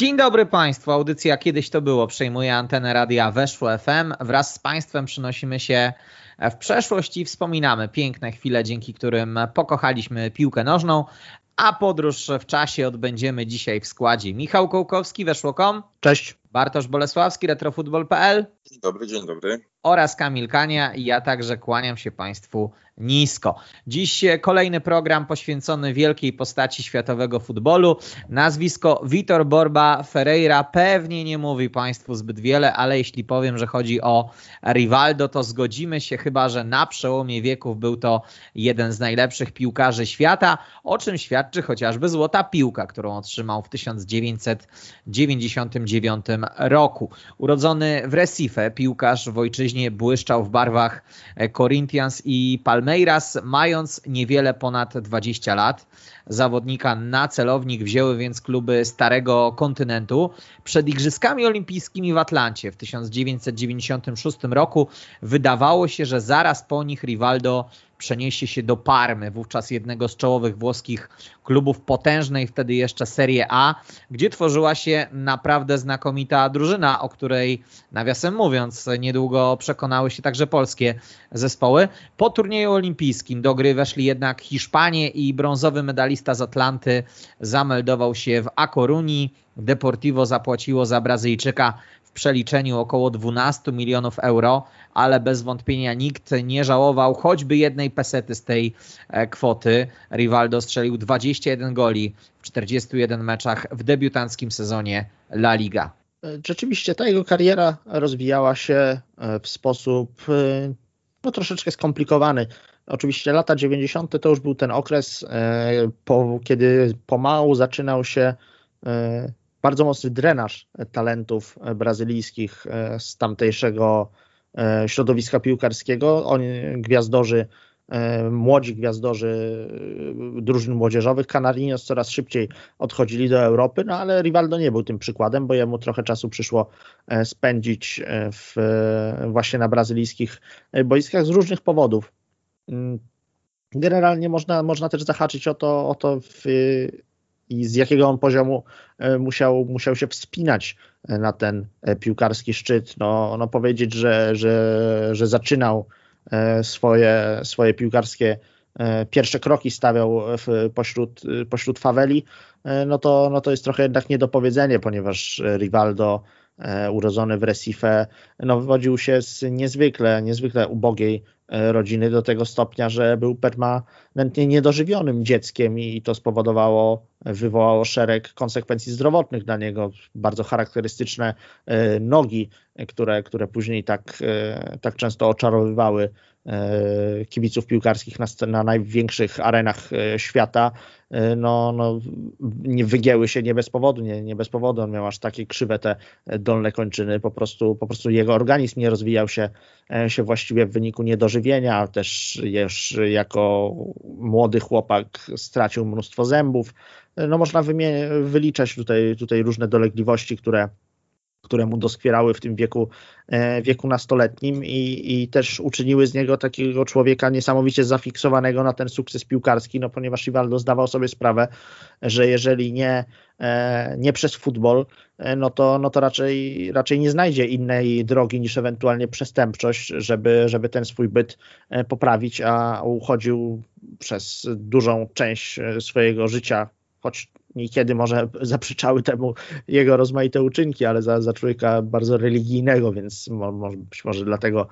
Dzień dobry Państwu, audycja Kiedyś to było przejmuje antenę radia Weszło FM. Wraz z Państwem przynosimy się w przeszłość i wspominamy piękne chwile, dzięki którym pokochaliśmy piłkę nożną, a podróż w czasie odbędziemy dzisiaj w składzie Michał Kołkowski, Weszło.com. Cześć. Bartosz Bolesławski, retrofutbol.pl. Dzień dobry, dzień dobry. Oraz Kamil Kania i ja także kłaniam się Państwu nisko. Dziś kolejny program poświęcony wielkiej postaci światowego futbolu. Nazwisko Vitor Borba Ferreira pewnie nie mówi Państwu zbyt wiele, ale jeśli powiem, że chodzi o Rivaldo, to zgodzimy się chyba, że na przełomie wieków był to jeden z najlepszych piłkarzy świata, o czym świadczy chociażby złota piłka, którą otrzymał w 1999 roku. Urodzony w Recife, piłkarz w ojczyźnie błyszczał w barwach Corinthians i Palmeiras, mając niewiele ponad 20 lat. Zawodnika na celownik wzięły więc kluby Starego Kontynentu. Przed Igrzyskami Olimpijskimi w Atlancie w 1996 roku wydawało się, że zaraz po nich Rivaldo przeniesie się do Parmy, wówczas jednego z czołowych włoskich klubów potężnej wtedy jeszcze Serie A, gdzie tworzyła się naprawdę znakomita drużyna, o której nawiasem mówiąc niedługo przekonały się także polskie zespoły. Po turnieju olimpijskim do gry weszli jednak Hiszpanie i brązowy medalista z Atlanty zameldował się w A Coruni. Deportivo zapłaciło za Brazylijczyka w przeliczeniu około 12 milionów euro, ale bez wątpienia nikt nie żałował choćby jednej pesety z tej kwoty. Rivaldo strzelił 21 goli w 41 meczach w debiutanckim sezonie La Liga. Rzeczywiście ta jego kariera rozwijała się w sposób no, troszeczkę skomplikowany. Oczywiście lata 90. to już był ten okres, po, kiedy pomału zaczynał się bardzo mocny drenaż talentów brazylijskich z tamtejszego środowiska piłkarskiego. Oni, gwiazdorzy, młodzi gwiazdorzy drużyn młodzieżowych Canarinos coraz szybciej odchodzili do Europy, no ale Rivaldo nie był tym przykładem, bo jemu trochę czasu przyszło spędzić w, właśnie na brazylijskich boiskach z różnych powodów. Generalnie można, można też zahaczyć o to, o to w, i z jakiego on poziomu musiał, musiał się wspinać na ten piłkarski szczyt. No, no powiedzieć, że, że, że zaczynał swoje, swoje piłkarskie pierwsze kroki stawiał w, pośród, pośród faweli, no to, no to jest trochę jednak niedopowiedzenie, ponieważ Rivaldo urodzony w Recife, no wywodził się z niezwykle, niezwykle ubogiej rodziny do tego stopnia, że był permanentnie niedożywionym dzieckiem i to spowodowało, wywołało szereg konsekwencji zdrowotnych dla niego. Bardzo charakterystyczne nogi, które, które później tak, tak często oczarowywały kibiców piłkarskich na, na największych arenach świata, no, no, nie wygięły się nie bez powodu, nie, nie bez powodu, on miał aż takie krzywe te dolne kończyny, po prostu, po prostu jego organizm nie rozwijał się, się właściwie w wyniku niedożywienia, też już jako młody chłopak stracił mnóstwo zębów, no można wyliczać tutaj, tutaj różne dolegliwości, które które mu doskwierały w tym wieku, wieku nastoletnim i, i też uczyniły z niego takiego człowieka niesamowicie zafiksowanego na ten sukces piłkarski, no ponieważ Rivaldo zdawał sobie sprawę, że jeżeli nie, nie przez futbol, no to, no to raczej, raczej nie znajdzie innej drogi niż ewentualnie przestępczość, żeby, żeby ten swój byt poprawić, a uchodził przez dużą część swojego życia, choć niekiedy może zaprzeczały temu jego rozmaite uczynki, ale za, za człowieka bardzo religijnego, więc może, być może dlatego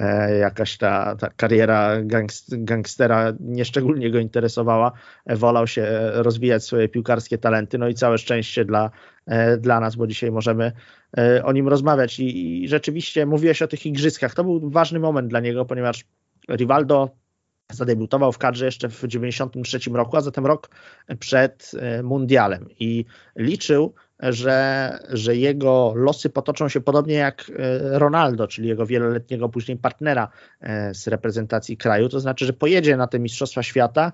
e, jakaś ta, ta kariera gangst, gangstera nieszczególnie go interesowała. Wolał się rozwijać swoje piłkarskie talenty, no i całe szczęście dla, e, dla nas, bo dzisiaj możemy e, o nim rozmawiać. I, I rzeczywiście mówiłeś o tych igrzyskach. To był ważny moment dla niego, ponieważ Rivaldo zadebiutował w kadrze jeszcze w 1993 roku, a zatem rok przed mundialem. I liczył że, że jego losy potoczą się podobnie jak Ronaldo, czyli jego wieloletniego później partnera z reprezentacji kraju. To znaczy, że pojedzie na te Mistrzostwa Świata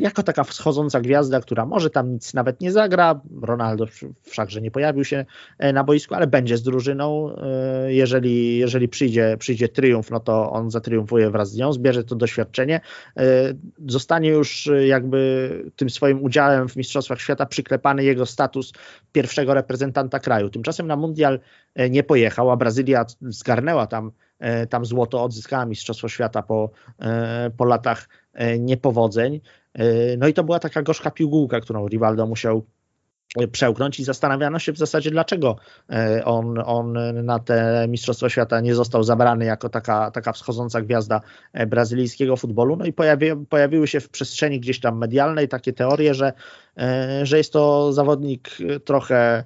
jako taka wschodząca gwiazda, która może tam nic nawet nie zagra. Ronaldo wszakże nie pojawił się na boisku, ale będzie z drużyną. Jeżeli, jeżeli przyjdzie, przyjdzie triumf, no to on zatriumfuje wraz z nią, zbierze to doświadczenie, zostanie już jakby tym swoim udziałem w Mistrzostwach Świata przyklepany jego status pierwszego reprezentanta kraju. Tymczasem na mundial e, nie pojechał, a Brazylia zgarnęła tam, e, tam złoto, odzyskała Mistrzostwo Świata po, e, po latach niepowodzeń. No i to była taka gorzka piłgółka, którą Rivaldo musiał przełknąć i zastanawiano się w zasadzie, dlaczego e, on, on na te Mistrzostwa Świata nie został zabrany jako taka, taka wschodząca gwiazda e, brazylijskiego futbolu. No i pojawi, pojawiły się w przestrzeni gdzieś tam medialnej takie teorie, że, e, że jest to zawodnik trochę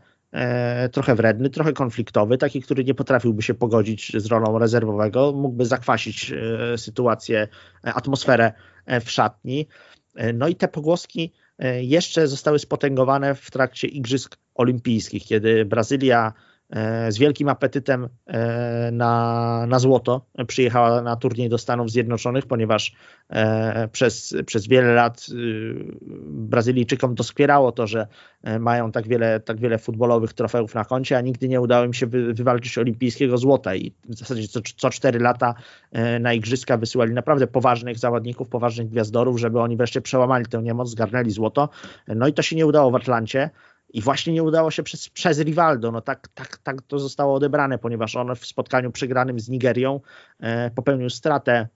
trochę wredny, trochę konfliktowy, taki, który nie potrafiłby się pogodzić z rolą rezerwowego, mógłby zakwasić sytuację, atmosferę w szatni. No i te pogłoski jeszcze zostały spotęgowane w trakcie Igrzysk Olimpijskich, kiedy Brazylia E, z wielkim apetytem e, na, na złoto przyjechała na turniej do Stanów Zjednoczonych, ponieważ e, przez, przez wiele lat Brazylijczykom doskwierało to, że mają tak wiele, tak wiele futbolowych trofeów na koncie, a nigdy nie udało im się wy, wywalczyć olimpijskiego złota i w zasadzie co, co 4 lata na igrzyska wysyłali naprawdę poważnych zawodników, poważnych gwiazdorów, żeby oni wreszcie przełamali tę niemoc, zgarnęli złoto. No i to się nie udało w Atlancie. I właśnie nie udało się przez, przez Rivaldo. No tak, tak, tak to zostało odebrane, ponieważ on w spotkaniu przegranym z Nigerią e, popełnił stratę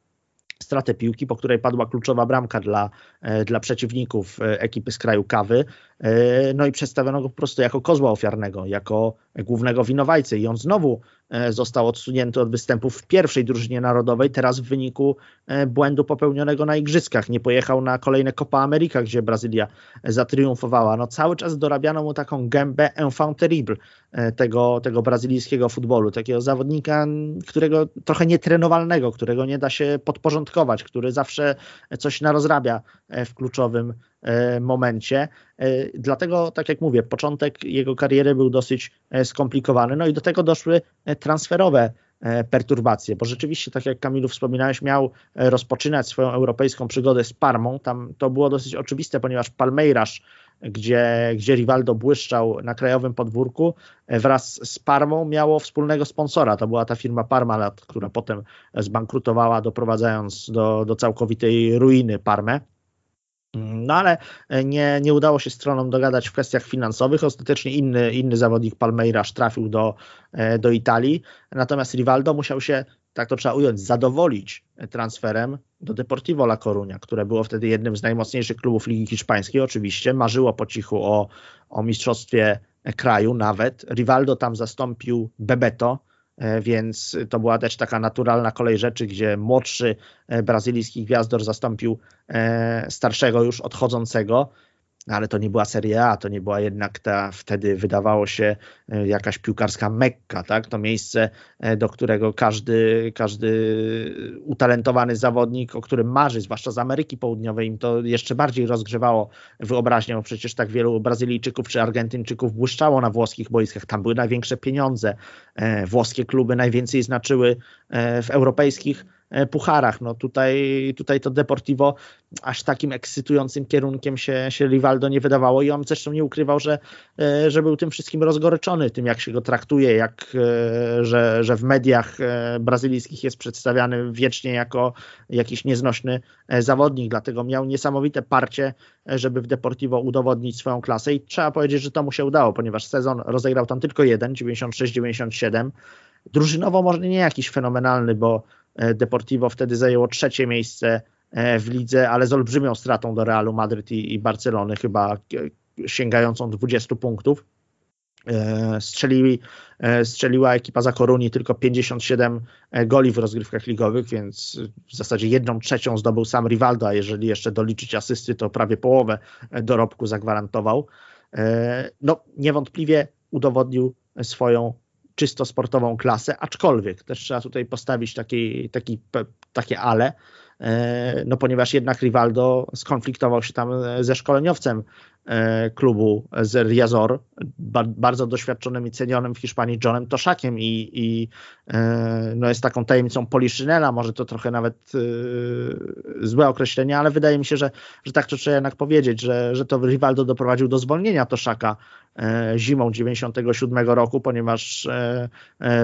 stratę piłki, po której padła kluczowa bramka dla, e, dla przeciwników e, ekipy z kraju kawy. E, no i przedstawiono go po prostu jako kozła ofiarnego, jako głównego winowajcę i on znowu został odsunięty od występów w pierwszej drużynie narodowej, teraz w wyniku błędu popełnionego na igrzyskach. Nie pojechał na kolejne Copa America, gdzie Brazylia zatriumfowała. No cały czas dorabiano mu taką gębę enfant terrible tego, tego brazylijskiego futbolu, takiego zawodnika, którego trochę nietrenowalnego, którego nie da się podporządkować, który zawsze coś narozrabia w kluczowym E, momencie. E, dlatego, tak jak mówię, początek jego kariery był dosyć e, skomplikowany. No i do tego doszły transferowe perturbacje, bo rzeczywiście, tak jak Kamilu wspominałeś, miał rozpoczynać swoją europejską przygodę z Parmą. Tam to było dosyć oczywiste, ponieważ Palmeiras, gdzie, gdzie Rivaldo błyszczał na krajowym podwórku, wraz z Parmą miało wspólnego sponsora. To była ta firma Parmalat, która potem zbankrutowała, doprowadzając do, do całkowitej ruiny Parmę. No ale e, nie, nie udało się stronom dogadać w kwestiach finansowych. Ostatecznie inny, inny zawodnik Palmeiras trafił do, e, do Italii, natomiast Rivaldo musiał się, tak to trzeba ująć, zadowolić transferem do Deportivo La Coruña, które było wtedy jednym z najmocniejszych klubów Ligi Hiszpańskiej. Oczywiście marzyło po cichu o, o mistrzostwie kraju nawet. Rivaldo tam zastąpił Bebeto, E, więc to była też taka naturalna kolej rzeczy, gdzie młodszy e, brazylijski gwiazdor zastąpił e, starszego już odchodzącego ale to nie była Serie A, to nie była jednak ta wtedy wydawało się e, jakaś piłkarska mekka, tak? To miejsce, e, do którego każdy, każdy utalentowany zawodnik, o którym marzy, zwłaszcza z Ameryki Południowej, im to jeszcze bardziej rozgrzewało wyobraźnię, bo przecież tak wielu Brazylijczyków czy Argentyńczyków błyszczało na włoskich boiskach, tam były największe pieniądze, e, włoskie kluby najwięcej znaczyły w europejskich pucharach. No tutaj, tutaj to Deportivo aż takim ekscytującym kierunkiem się, się Rivaldo nie wydawało i on zresztą nie ukrywał, że, e, że był tym wszystkim rozgoryczony, tym jak się go traktuje, jak, e, że, że w mediach brazylijskich jest przedstawiany wiecznie jako jakiś nieznośny zawodnik, dlatego miał niesamowite parcie, żeby w Deportivo udowodnić swoją klasę. I trzeba powiedzieć, że to mu się udało, ponieważ sezon rozegrał tam tylko jeden, 96-97, drużynowo może nie jakiś fenomenalny, bo E, Deportivo wtedy zajęło trzecie miejsce e, w lidze, ale z olbrzymią stratą do Realu Madryt i, i Barcelony, chyba sięgającą 20 punktów. E, strzeli, strzeliła ekipa za Koruni tylko 57 goli w rozgrywkach ligowych, więc w zasadzie jedną trzecią zdobył sam Rivaldo, a jeżeli jeszcze doliczyć asysty, to prawie połowę dorobku zagwarantował. No, niewątpliwie udowodnił swoją czysto sportową klasę, aczkolwiek też trzeba tutaj postawić taki, taki, takie ale, e, no ponieważ jednak Rivaldo skonfliktował się tam ze szkoleniowcem e, klubu z Riazor, bardzo doświadczonym i cenionym w Hiszpanii Johnem Toszakiem i, i e, no jest taką tajemnicą Poliszynela, może to trochę nawet złe określenie, ale wydaje mi się, że, że tak to trzeba jednak powiedzieć, że, że to Rivaldo doprowadził do zwolnienia Toszaka zimą 97 roku, ponieważ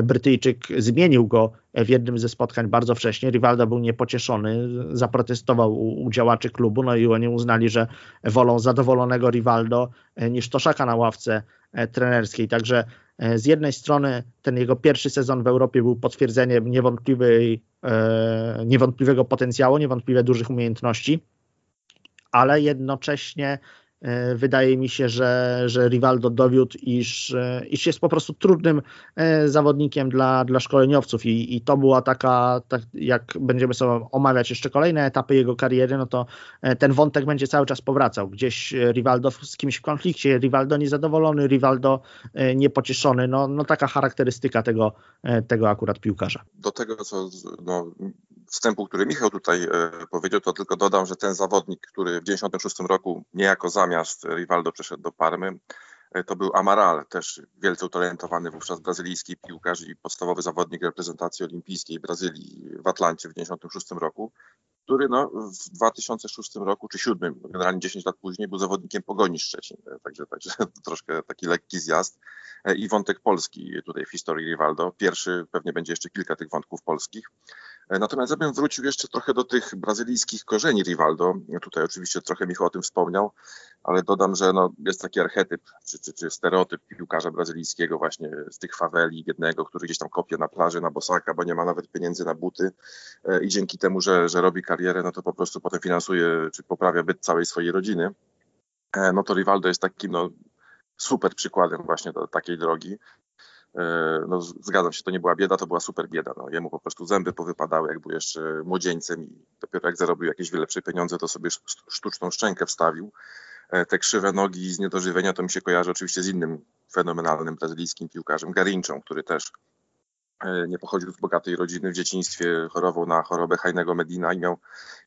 Brytyjczyk zmienił go w jednym ze spotkań bardzo wcześnie. Rivaldo był niepocieszony, zaprotestował u, u działaczy klubu, no i oni uznali, że wolą zadowolonego Rivaldo e, niż Toszaka na ławce e, trenerskiej. Także e, z jednej strony ten jego pierwszy sezon w Europie był potwierdzeniem niewątpliwej, niewątpliwego potencjału, niewątpliwie dużych umiejętności, ale jednocześnie wydaje mi się, że, że Rivaldo dowiódł, iż, e, iż jest po prostu trudnym e, zawodnikiem dla, dla szkoleniowców i, i to była taka, tak jak będziemy sobie omawiać jeszcze kolejne etapy jego kariery, no to ten wątek będzie cały czas powracał. Gdzieś Rivaldo z kimś w konflikcie, Rivaldo niezadowolony, Rivaldo niepocieszony, no, no taka charakterystyka tego, tego akurat piłkarza. Do tego, co no, wstępu, który Michał tutaj powiedział, to tylko dodam, że ten zawodnik, który w 1996 roku niejako zamiast zamiast Rivaldo przeszedł do Parmy. E, to był Amaral, też wielce utalentowany wówczas brazylijski piłkarz i podstawowy zawodnik reprezentacji olimpijskiej Brazylii w Atlancie w 1996 roku, który no, w 2006 roku czy 2007, generalnie 10 lat później, był zawodnikiem Pogoni Szczecin. E, także, także troszkę taki lekki zjazd. E, I wątek polski tutaj w historii Rivaldo. Pierwszy, pewnie będzie jeszcze kilka tych wątków polskich. E, natomiast ja bym wrócił jeszcze trochę do tych brazylijskich korzeni Rivaldo. Tutaj oczywiście trochę Michał o tym wspomniał, ale dodam, że no, jest taki archetyp czy, czy, czy stereotyp piłkarza brazylijskiego właśnie z tych faweli jednego, który gdzieś tam kopie na plaży na bosaka, bo nie ma nawet pieniędzy na buty i dzięki temu, że, że robi karierę, no to po prostu potem finansuje czy poprawia byt całej swojej rodziny. E, no to Rivaldo jest takim no, super przykładem właśnie do takiej drogi. E, no, zgadzam się, to nie była bieda, to była super bieda. No, jemu po prostu zęby powypadały, jak był jeszcze młodzieńcem i dopiero jak zarobił jakieś lepsze pieniądze, to sobie sztuczną szczękę wstawił. E, te krzywe nogi z niedożywienia to mi się kojarzy oczywiście z innym fenomenalnym brazylijskim piłkarzem, Garinczą, który też nie pochodził z bogatej rodziny, w dzieciństwie chorował na chorobę Hajnego Medina i miał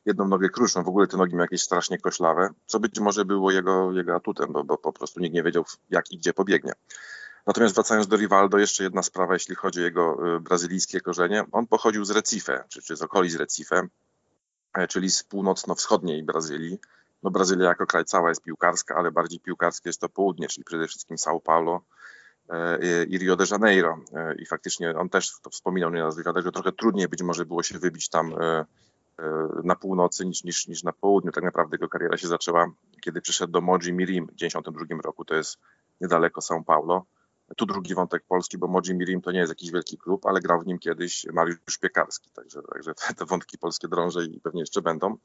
jedną nogę kruszną. W ogóle te nogi miał jakieś strasznie koślawe, co być może było jego, jego atutem, bo, bo po prostu nikt nie wiedział jak i gdzie pobiegnie. Natomiast wracając do Rivaldo, jeszcze jedna sprawa, jeśli chodzi o jego y, brazylijskie korzenie. On pochodził z Recife, czy, czy z okolic Recife, e, czyli z północno-wschodniej Brazylii. No Brazylia jako kraj cała jest piłkarska, ale bardziej piłkarskie jest to południe, czyli przede wszystkim São Paulo e, i Rio de Janeiro. E, I faktycznie on też to wspominał nie na wywiadach, że trochę trudniej być może było się wybić tam na północy niż, niż, niż na południu. Tak naprawdę jego kariera się zaczęła, kiedy przyszedł do Moji Mirim w 1992 roku, to jest niedaleko São Paulo. Tu drugi wątek polski, bo Moji Mirim to nie jest jakiś wielki klub, ale grał w nim kiedyś Mariusz Piekarski, także, także te, te wątki polskie drąże i pewnie jeszcze będą.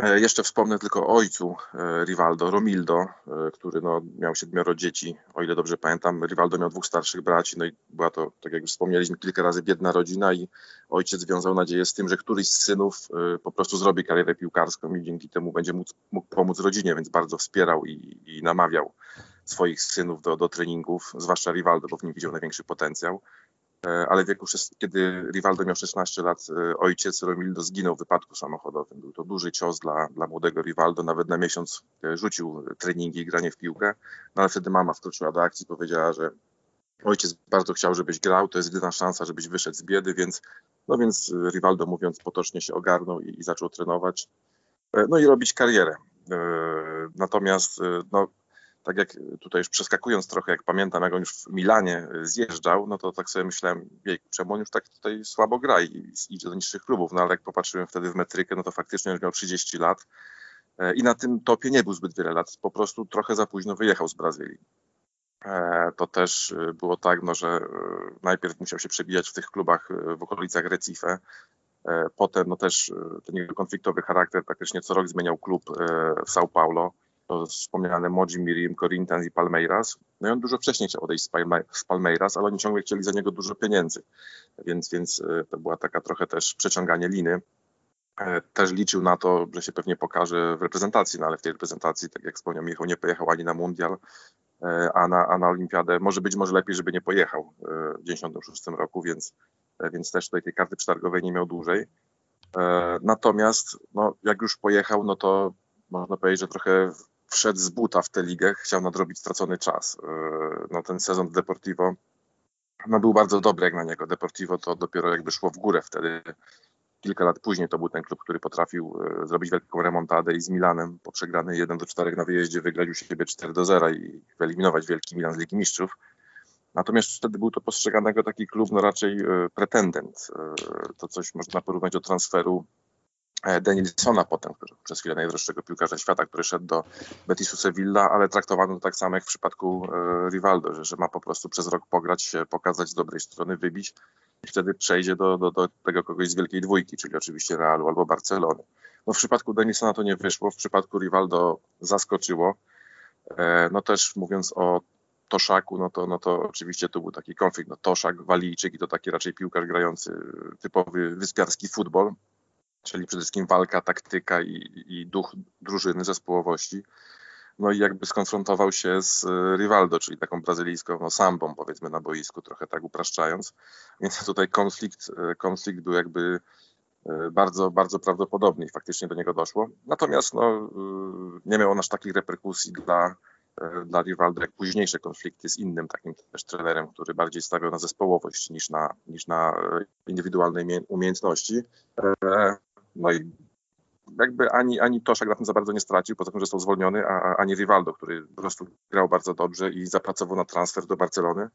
E, e, jeszcze wspomnę tylko o ojcu e, Rivaldo, Romildo, który no, miał siedmioro dzieci, o ile dobrze pamiętam. Rivaldo miał dwóch starszych braci, no i była to, tak jak już wspomnieliśmy, kilka razy biedna rodzina i ojciec wiązał nadzieję z tym, że któryś z synów po prostu zrobi karierę piłkarską i dzięki temu będzie mógł, mógł pomóc rodzinie, więc bardzo wspierał i, i namawiał swoich synów do, do treningów, zwłaszcza Rivaldo, bo w nim widział największy potencjał. E, ale w wieku, kiedy Rivaldo miał 16 lat, e, ojciec Romildo zginął w wypadku samochodowym. Był to duży cios dla, dla młodego Rivaldo. Nawet na miesiąc e, rzucił treningi i granie w piłkę. No ale wtedy mama wkroczyła do akcji, powiedziała, że ojciec bardzo chciał, żebyś grał, to jest jedyna szansa, żebyś wyszedł z biedy, więc, no więc Rivaldo, mówiąc potocznie, się ogarnął i, i zaczął trenować. No i robić karierę. Natomiast no, tak jak tutaj już przeskakując trochę, jak pamiętam, jak on już w Milanie zjeżdżał, no to tak sobie myślałem, jej, czemu on już tak tutaj słabo gra i idzie do niższych klubów, no ale jak popatrzyłem wtedy w metrykę, no to faktycznie już miał 30 lat e, i na tym topie nie był zbyt wiele lat, po prostu trochę za późno wyjechał z Brazylii. E, to też e, było tak, no, że najpierw musiał się przebijać w tych klubach w okolicach Recife, potem no też ten jego konfliktowy charakter praktycznie co rok zmieniał klub w São Paulo, to wspomniane Moji, Miriam, Corinthians i Palmeiras. No i on dużo wcześniej chciał odejść z Palmeiras, ale oni ciągle chcieli za niego dużo pieniędzy, więc, więc e, to była taka trochę też przeciąganie liny. E, też liczył na to, że się pewnie pokaże w reprezentacji, no ale w tej reprezentacji, tak jak wspomniał Michał, nie pojechał ani na mundial, e, a na, a na olimpiadę może być może lepiej, żeby nie pojechał w 1996 roku, więc, więc też tutaj tej karty przetargowej nie miał dłużej. Natomiast no, jak już pojechał, no to można powiedzieć, że trochę wszedł z buta w tę ligę, chciał nadrobić stracony czas. No ten sezon Deportivo no, był bardzo dobry jak na niego. Deportivo to dopiero jakby szło w górę wtedy. Kilka lat później to był ten klub, który potrafił zrobić wielką remontadę i z Milanem po przegranej 1 do 4 na wyjeździe wygrać u siebie 4 do 0 i wyeliminować Wielki Milan z Ligi Mistrzów. Natomiast wtedy był to postrzegany jako taki klub no raczej pretendent. To coś można porównać do transferu E, Denilsona potem, który przez chwilę najdroższego piłkarza świata, który szedł do Betisu Sevilla, ale traktowano to tak samo jak w przypadku e, Rivaldo, że, że ma po prostu przez rok pograć się, pokazać z dobrej strony, wybić i wtedy przejdzie do, do, do tego kogoś z wielkiej dwójki, czyli oczywiście Realu albo Barcelony. No w przypadku Denilsona to nie wyszło, w przypadku Rivaldo zaskoczyło. E, no też mówiąc o Toszaku, no to, no to oczywiście to był taki konflikt. No Toszak, Walijczyk i to taki raczej piłkarz grający typowy wyspiarski futbol, czyli przede wszystkim walka, taktyka i, i duch drużyny, zespołowości. No i jakby skonfrontował się z e, Rivaldo, czyli taką brazylijską no, sambą, powiedzmy, na boisku, trochę tak upraszczając. Więc tutaj konflikt, e, konflikt był jakby e, bardzo, bardzo prawdopodobny i faktycznie do niego doszło. Natomiast no, nie miał on aż takich reperkusji dla, dla Rivaldo, jak późniejsze konflikty z innym takim też trenerem, który bardziej stawiał na zespołowość niż na, niż na indywidualne umiejętności. No i jakby ani, ani Toszak na tym za bardzo nie stracił, poza tym, że został zwolniony, a, ani Rivaldo, który po prostu grał bardzo dobrze i zapracował na transfer do Barcelony.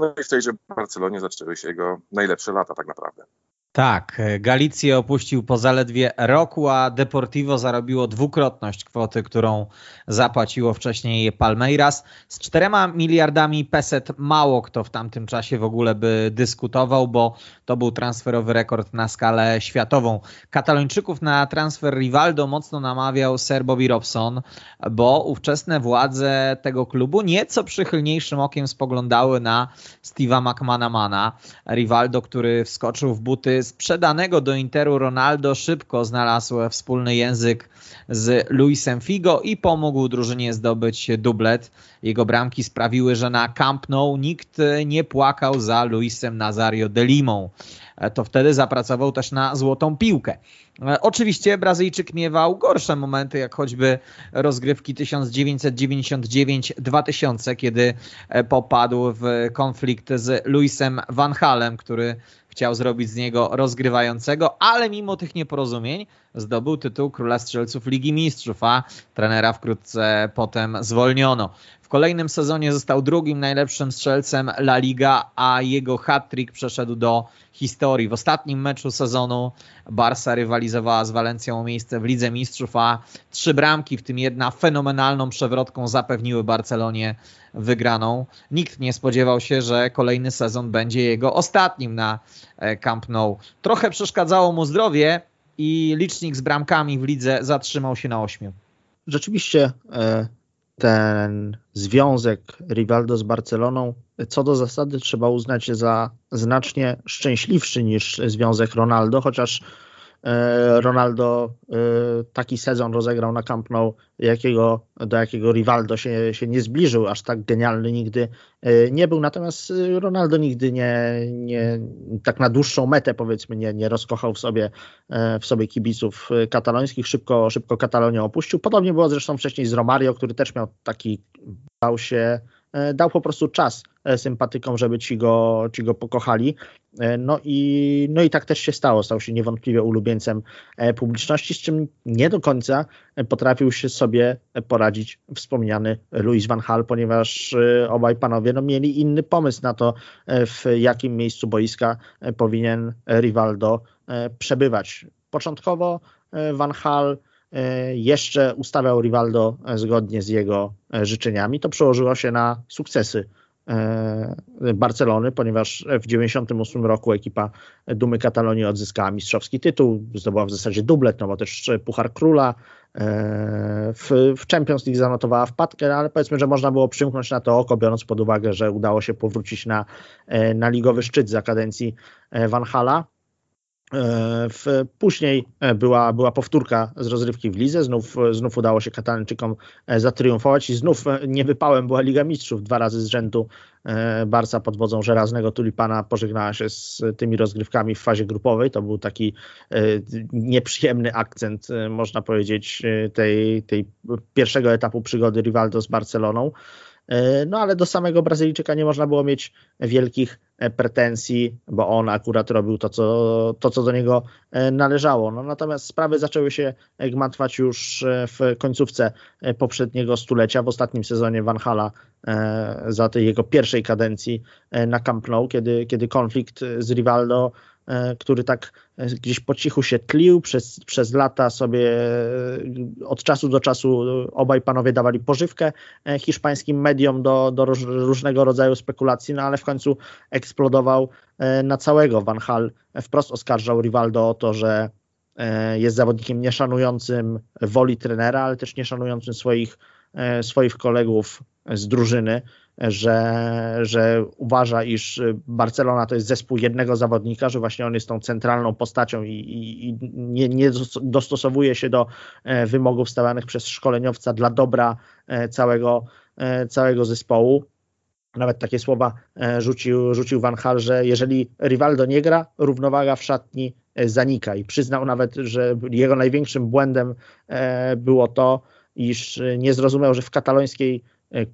No i w tejże Barcelonie zaczęły się jego najlepsze lata tak naprawdę. Tak, Galicję opuścił po zaledwie roku, a Deportivo zarobiło dwukrotność kwoty, którą zapłaciło wcześniej Palmeiras. Z czterema miliardami peset mało kto w tamtym czasie w ogóle by dyskutował, bo to był transferowy rekord na skalę światową. Katalończyków na transfer Rivaldo mocno namawiał Sir Bobby Robson, bo ówczesne władze tego klubu nieco przychylniejszym okiem spoglądały na Steve'a McManamana. Rivaldo, który wskoczył w buty sprzedanego do Interu Ronaldo szybko znalazł wspólny język z Luisem Figo i pomógł drużynie zdobyć dublet. Jego bramki sprawiły, że na Camp Nou nikt nie płakał za Luisem Nazario de Limą. To wtedy zapracował też na złotą piłkę. Oczywiście Brazylijczyk miewał gorsze momenty, jak choćby rozgrywki 1999-2000, kiedy popadł w konflikt z Luisem Van Halem, który chciał zrobić z niego rozgrywającego, ale mimo tych nieporozumień zdobył tytuł Króla Strzelców Ligi Mistrzów, a trenera wkrótce potem zwolniono. Kolejnym sezonie został drugim najlepszym strzelcem La Liga, a jego hat-trick przeszedł do historii. W ostatnim meczu sezonu Barca rywalizowała z Walencją o miejsce w Lidze Mistrzów, a trzy bramki, w tym jedna fenomenalną przewrotką zapewniły Barcelonie wygraną. Nikt nie spodziewał się, że kolejny sezon będzie jego ostatnim na e, Camp Nou. Trochę przeszkadzało mu zdrowie i licznik z bramkami w lidze zatrzymał się na ośmiu. Rzeczywiście e, ten związek Rivaldo z Barceloną co do zasady trzeba uznać za znacznie szczęśliwszy niż związek Ronaldo, chociaż Ronaldo e, taki sezon rozegrał na Camp Nou, jakiego, do jakiego Rivaldo się, się nie zbliżył, aż tak genialny nigdy e, nie był. Natomiast Ronaldo nigdy nie, nie tak na dłuższą metę powiedzmy nie, nie rozkochał w sobie, w sobie kibiców katalońskich. Szybko, szybko Katalonię opuścił. Podobnie było zresztą wcześniej z Romario, który też miał taki, dał się E, dał po prostu czas e, sympatykom, żeby ci go, ci go pokochali. E, no i, no i tak też się stało. Stał się niewątpliwie ulubieńcem publiczności, z czym nie do końca potrafił się sobie poradzić wspomniany Louis van Hal, ponieważ obaj panowie no, mieli inny pomysł na to, w jakim miejscu boiska powinien Rivaldo przebywać. Początkowo Van Hal E, jeszcze ustawiał Rivaldo e, zgodnie z jego e, życzeniami. To przełożyło się na sukcesy Barcelony, ponieważ w 1998 roku ekipa Dumy Katalonii odzyskała mistrzowski tytuł, zdobyła w zasadzie dublet, no bo też Puchar Króla, w, w Champions League zanotowała wpadkę, ale powiedzmy, że można było przymknąć na to oko, biorąc pod uwagę, że udało się powrócić na, na ligowy szczyt za kadencji Van Hala. W, później była, była powtórka z rozrywki w lidze, znów, znów udało się Katalańczykom zatriumfować i znów niewypałem była Liga Mistrzów. Dwa razy z rzędu Barca pod wodzą żelaznego tulipana pożegnała się z tymi rozgrywkami w fazie grupowej. To był taki nieprzyjemny akcent, można powiedzieć, tej, tej pierwszego etapu przygody Rivaldo z Barceloną. E, no ale do samego Brazylijczyka nie można było mieć wielkich e, pretensji, bo on akurat robił to, co, to, co do niego e, należało. No, natomiast sprawy zaczęły się gmatwać już w końcówce poprzedniego stulecia, w ostatnim sezonie Van Hala za tej jego pierwszej kadencji na Camp Nou, kiedy, kiedy konflikt z Rivaldo który tak e, gdzieś po cichu się tlił, przez, przez lata sobie e, od czasu do czasu obaj panowie dawali pożywkę hiszpańskim mediom do, do różnego rodzaju spekulacji, no ale w końcu eksplodował na całego. Van Hal wprost oskarżał Rivaldo o to, że jest zawodnikiem nieszanującym woli trenera, ale też nieszanującym swoich, swoich kolegów z drużyny że, że uważa, iż Barcelona to jest zespół jednego zawodnika, że właśnie on jest tą centralną postacią i, i, i nie, nie, dostosowuje się do e, wymogów stawianych przez szkoleniowca dla dobra e, całego, e, całego zespołu. Nawet takie słowa rzucił, rzucił Van Hal, że jeżeli Rivaldo nie gra, równowaga w szatni zanika i przyznał nawet, że jego największym błędem było to, iż nie zrozumiał, że w katalońskiej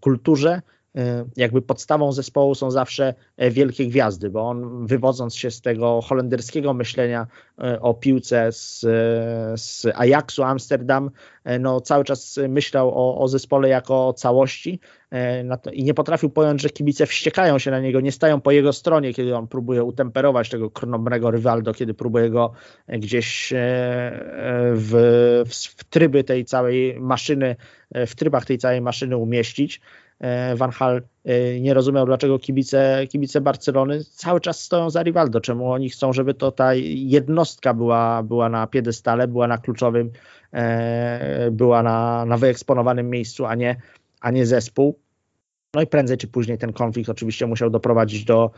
kulturze E, jakby podstawą zespołu są zawsze e, wielkie gwiazdy, bo on wywodząc się z tego holenderskiego myślenia e, o piłce z, z Ajaxu Amsterdam, no cały czas myślał o, o zespole jako o całości i nie potrafił pojąć, że kibice wściekają się na niego, nie stają po jego stronie, kiedy on próbuje utemperować tego kronomnego Rivaldo, kiedy próbuje go gdzieś w, w, w tryby tej całej maszyny, w trybach tej całej maszyny umieścić. E, Van Hal e, nie rozumiał, dlaczego kibice, kibice Barcelony cały czas stoją za Rivaldo, czemu oni chcą, żeby to ta jednostka była, była na piedestale, była na kluczowym, e, była na, na wyeksponowanym miejscu, a nie, a nie zespół. No i prędzej czy później ten konflikt oczywiście musiał doprowadzić do,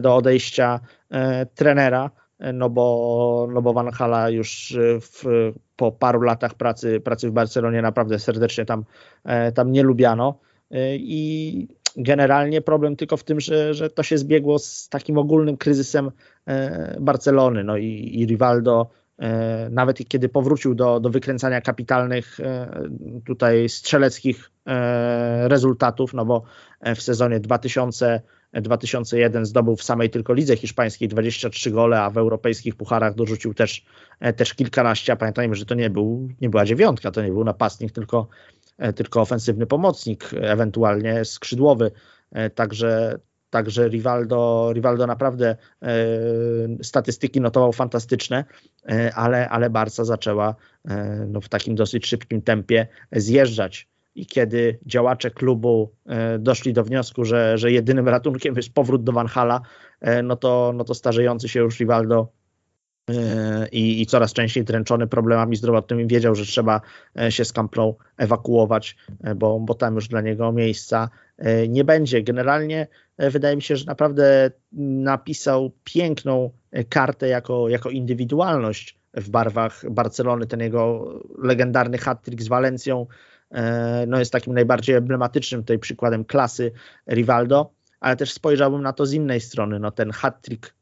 do odejścia trenera, no bo, no bo Van Hala już w, po paru latach pracy, pracy w Barcelonie naprawdę serdecznie tam, tam nie lubiano. E, i generalnie problem tylko w tym, że, że to się zbiegło z takim ogólnym kryzysem e, Barcelony. No i, i Rivaldo e, nawet kiedy powrócił do, do wykręcania kapitalnych tutaj strzeleckich rezultatów, no bo w sezonie 2000 2001 zdobył w samej tylko lidze hiszpańskiej 23 gole, a w europejskich pucharach dorzucił też, też kilkanaście. A pamiętajmy, że to nie, był, nie była dziewiątka, to nie był napastnik, tylko, E, tylko ofensywny pomocnik, ewentualnie skrzydłowy. E, także, także Rivaldo, Rivaldo naprawdę e, statystyki notował fantastyczne, ale, ale Barca zaczęła no, w takim dosyć szybkim tempie zjeżdżać. I kiedy działacze klubu doszli do wniosku, że, że jedynym ratunkiem jest powrót do Van Hala, no to, no to starzejący się już Rivaldo i, i, coraz częściej dręczony problemami zdrowotnymi wiedział, że trzeba e, się z Nou ewakuować, e, bo, bo tam już dla niego miejsca e, nie będzie. Generalnie wydaje mi się, że naprawdę napisał piękną kartę jako, jako indywidualność w barwach Barcelony. Ten jego legendarny hat-trick z Walencją no jest takim najbardziej emblematycznym tutaj przykładem klasy Rivaldo, ale też spojrzałbym na to z innej strony. No ten hat-trick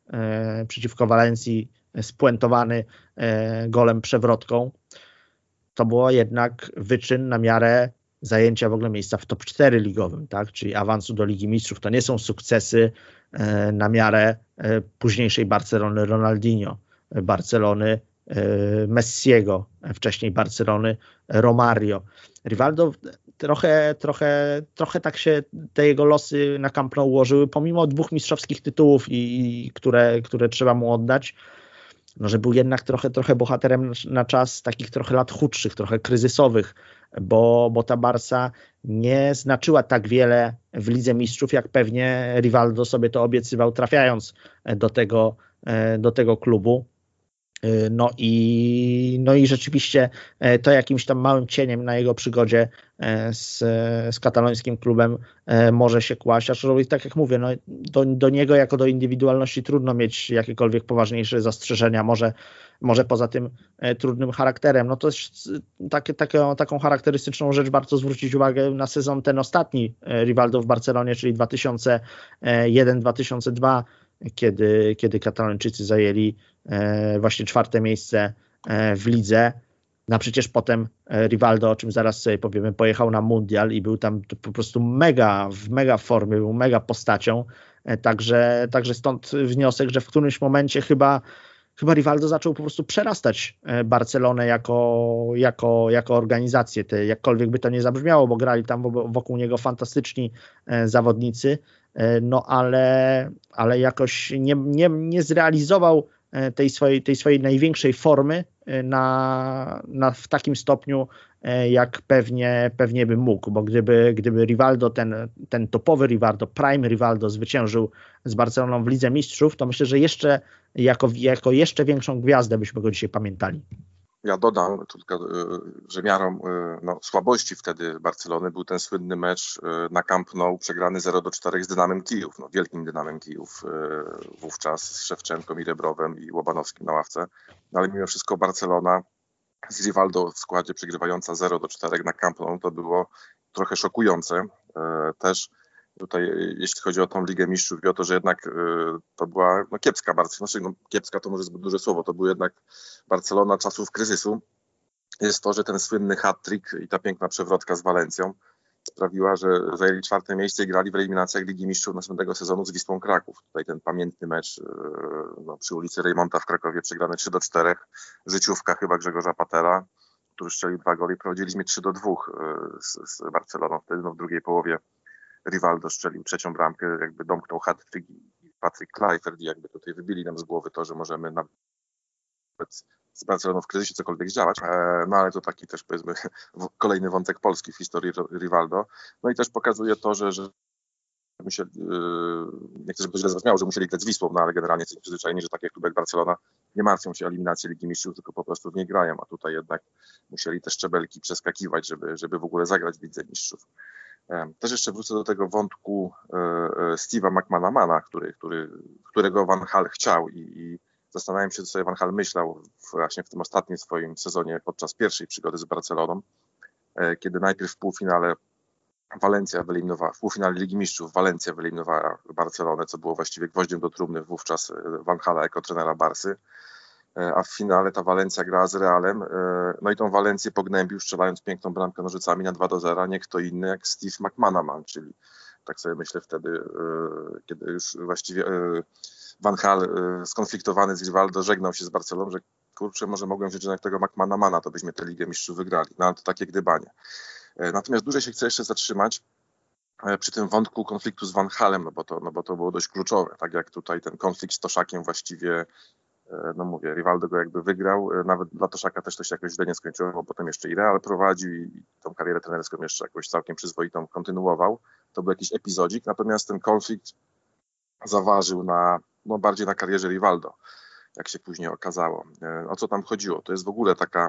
przeciwko Walencji spuentowany e, golem przewrotką. To było jednak wyczyn na miarę zajęcia w ogóle miejsca w top 4 ligowym, tak? czyli awansu do Ligi Mistrzów. To nie są sukcesy e, na miarę e, późniejszej Barcelony Ronaldinho, Barcelony Messiego, wcześniej Barcelony Romario. Rivaldo trochę, trochę, trochę tak się te jego losy na Camp Nou ułożyły, pomimo dwóch mistrzowskich tytułów, i, i które, które trzeba mu oddać no, że był jednak trochę, trochę bohaterem na czas takich trochę lat chudszych, trochę kryzysowych, bo, bo ta Barca nie znaczyła tak wiele w Lidze Mistrzów, jak pewnie Rivaldo sobie to obiecywał, trafiając do tego, do tego klubu. No i, no i rzeczywiście to jakimś tam małym cieniem na jego przygodzie z, z katalońskim klubem może się kłaść, aczkolwiek tak jak mówię, no do, do niego jako do indywidualności trudno mieć jakiekolwiek poważniejsze zastrzeżenia, może, może poza tym trudnym charakterem. No to jest takie, takie, taką charakterystyczną rzecz warto zwrócić uwagę na sezon ten ostatni Rivaldo w Barcelonie, czyli 2001-2002, kiedy, kiedy Katalończycy zajęli właśnie czwarte miejsce w lidze. No przecież potem Rivaldo, o czym zaraz sobie powiemy, pojechał na mundial i był tam po prostu mega, w mega formie, był mega postacią. Także, także stąd wniosek, że w którymś momencie chyba, chyba Rivaldo zaczął po prostu przerastać Barcelonę jako, jako, jako organizację. Te, jakkolwiek by to nie zabrzmiało, bo grali tam wokół niego fantastyczni zawodnicy, no ale, ale jakoś nie, nie, nie zrealizował tej swojej, tej swojej największej formy na, na, w takim stopniu, jak pewnie, pewnie by mógł, bo gdyby, gdyby Rivaldo, ten, ten topowy Rivaldo, prime Rivaldo zwyciężył z Barceloną w Lidze Mistrzów, to myślę, że jeszcze jako, jako jeszcze większą gwiazdę byśmy go dzisiaj pamiętali. Ja dodam tylko, że miarą no, słabości wtedy Barcelony był ten słynny mecz na Camp Nou przegrany 0 do 4 z Dynamem Kijów, no, wielkim Dynamem Kijów wówczas z Szewczenką i Rebrowem i Łobanowskim na ławce. No, ale mimo wszystko Barcelona z Rivaldo w składzie przegrywająca 0 do 4 na Camp Nou to było trochę szokujące. Też tutaj, jeśli chodzi o tą Ligę Mistrzów i o to, że jednak to była no, kiepska Barcelona, znaczy, no, kiepska to może zbyt duże słowo, to był jednak Barcelona czasów kryzysu, jest to, że ten słynny hat-trick i ta piękna przewrotka z Walencją sprawiła, że zajęli czwarte miejsce i grali w eliminacjach Ligi Mistrzów następnego sezonu z Wisłą Kraków. Tutaj ten pamiętny mecz no, przy ulicy Reymonta w Krakowie przegrany 3 do 4, życiówka chyba Grzegorza Patera, który strzelił dwa goli, prowadziliśmy 3 do 2 z, z Barceloną. Wtedy no, w drugiej połowie Rivaldo strzelił trzecią bramkę, jakby domknął hat-trick i Patrick Kluivert i jakby tutaj wybili nam z głowy to, że możemy nawet z Barceloną w kryzysie cokolwiek działać, no ale to taki też powiedzmy kolejny wątek polski w historii Rivaldo. No i też pokazuje to, że, że musieli, nie chcę, żeby to źle zabrzmiało, że musieli grać z Wisłą, no ale generalnie jesteśmy przyzwyczajeni, że takie kluby jak Barcelona nie martwią się o eliminację Ligi Mistrzów, tylko po prostu w niej grają, a tutaj jednak musieli te szczebelki przeskakiwać, żeby, żeby w ogóle zagrać w Lidze Mistrzów. Też jeszcze wrócę do tego wątku Steve'a McManamana, który, który, którego Van Hal chciał i, i zastanawiam się, co sobie Van Hal myślał właśnie w tym ostatnim swoim sezonie podczas pierwszej przygody z Barceloną, kiedy najpierw w półfinale Walencja wyeliminowała, w półfinale Ligi Mistrzów Walencja wyeliminowała Barcelonę, co było właściwie gwoździem do trumny wówczas Van Hala jako trenera Barsy, a w finale ta Walencja grała z Realem, no i tą Walencję pognębił, strzelając piękną bramkę nożycami na 2 do 0, nie kto inny jak Steve McManaman, czyli tak sobie myślę wtedy, kiedy już właściwie Van Hal skonfliktowany z Rivaldo żegnał się z Barceloną, że kurczę, może mogłem wziąć jednak tego McManamana, to byśmy tę Ligę Mistrzów wygrali. No ale to takie gdybanie. Natomiast dłużej się chcę jeszcze zatrzymać przy tym wątku konfliktu z Van Halem, no bo to, no bo to było dość kluczowe. Tak jak tutaj ten konflikt z Toszakiem właściwie, no mówię, Rivaldo go jakby wygrał. Nawet dla Toszaka też to się jakoś źle nie skończyło, bo potem jeszcze i Real prowadził i tą karierę trenerską jeszcze jakoś całkiem przyzwoitą kontynuował. To był jakiś epizodzik, natomiast ten konflikt zaważył na, no bardziej na karierze Rivaldo, jak się później okazało. O co tam chodziło? To jest w ogóle taka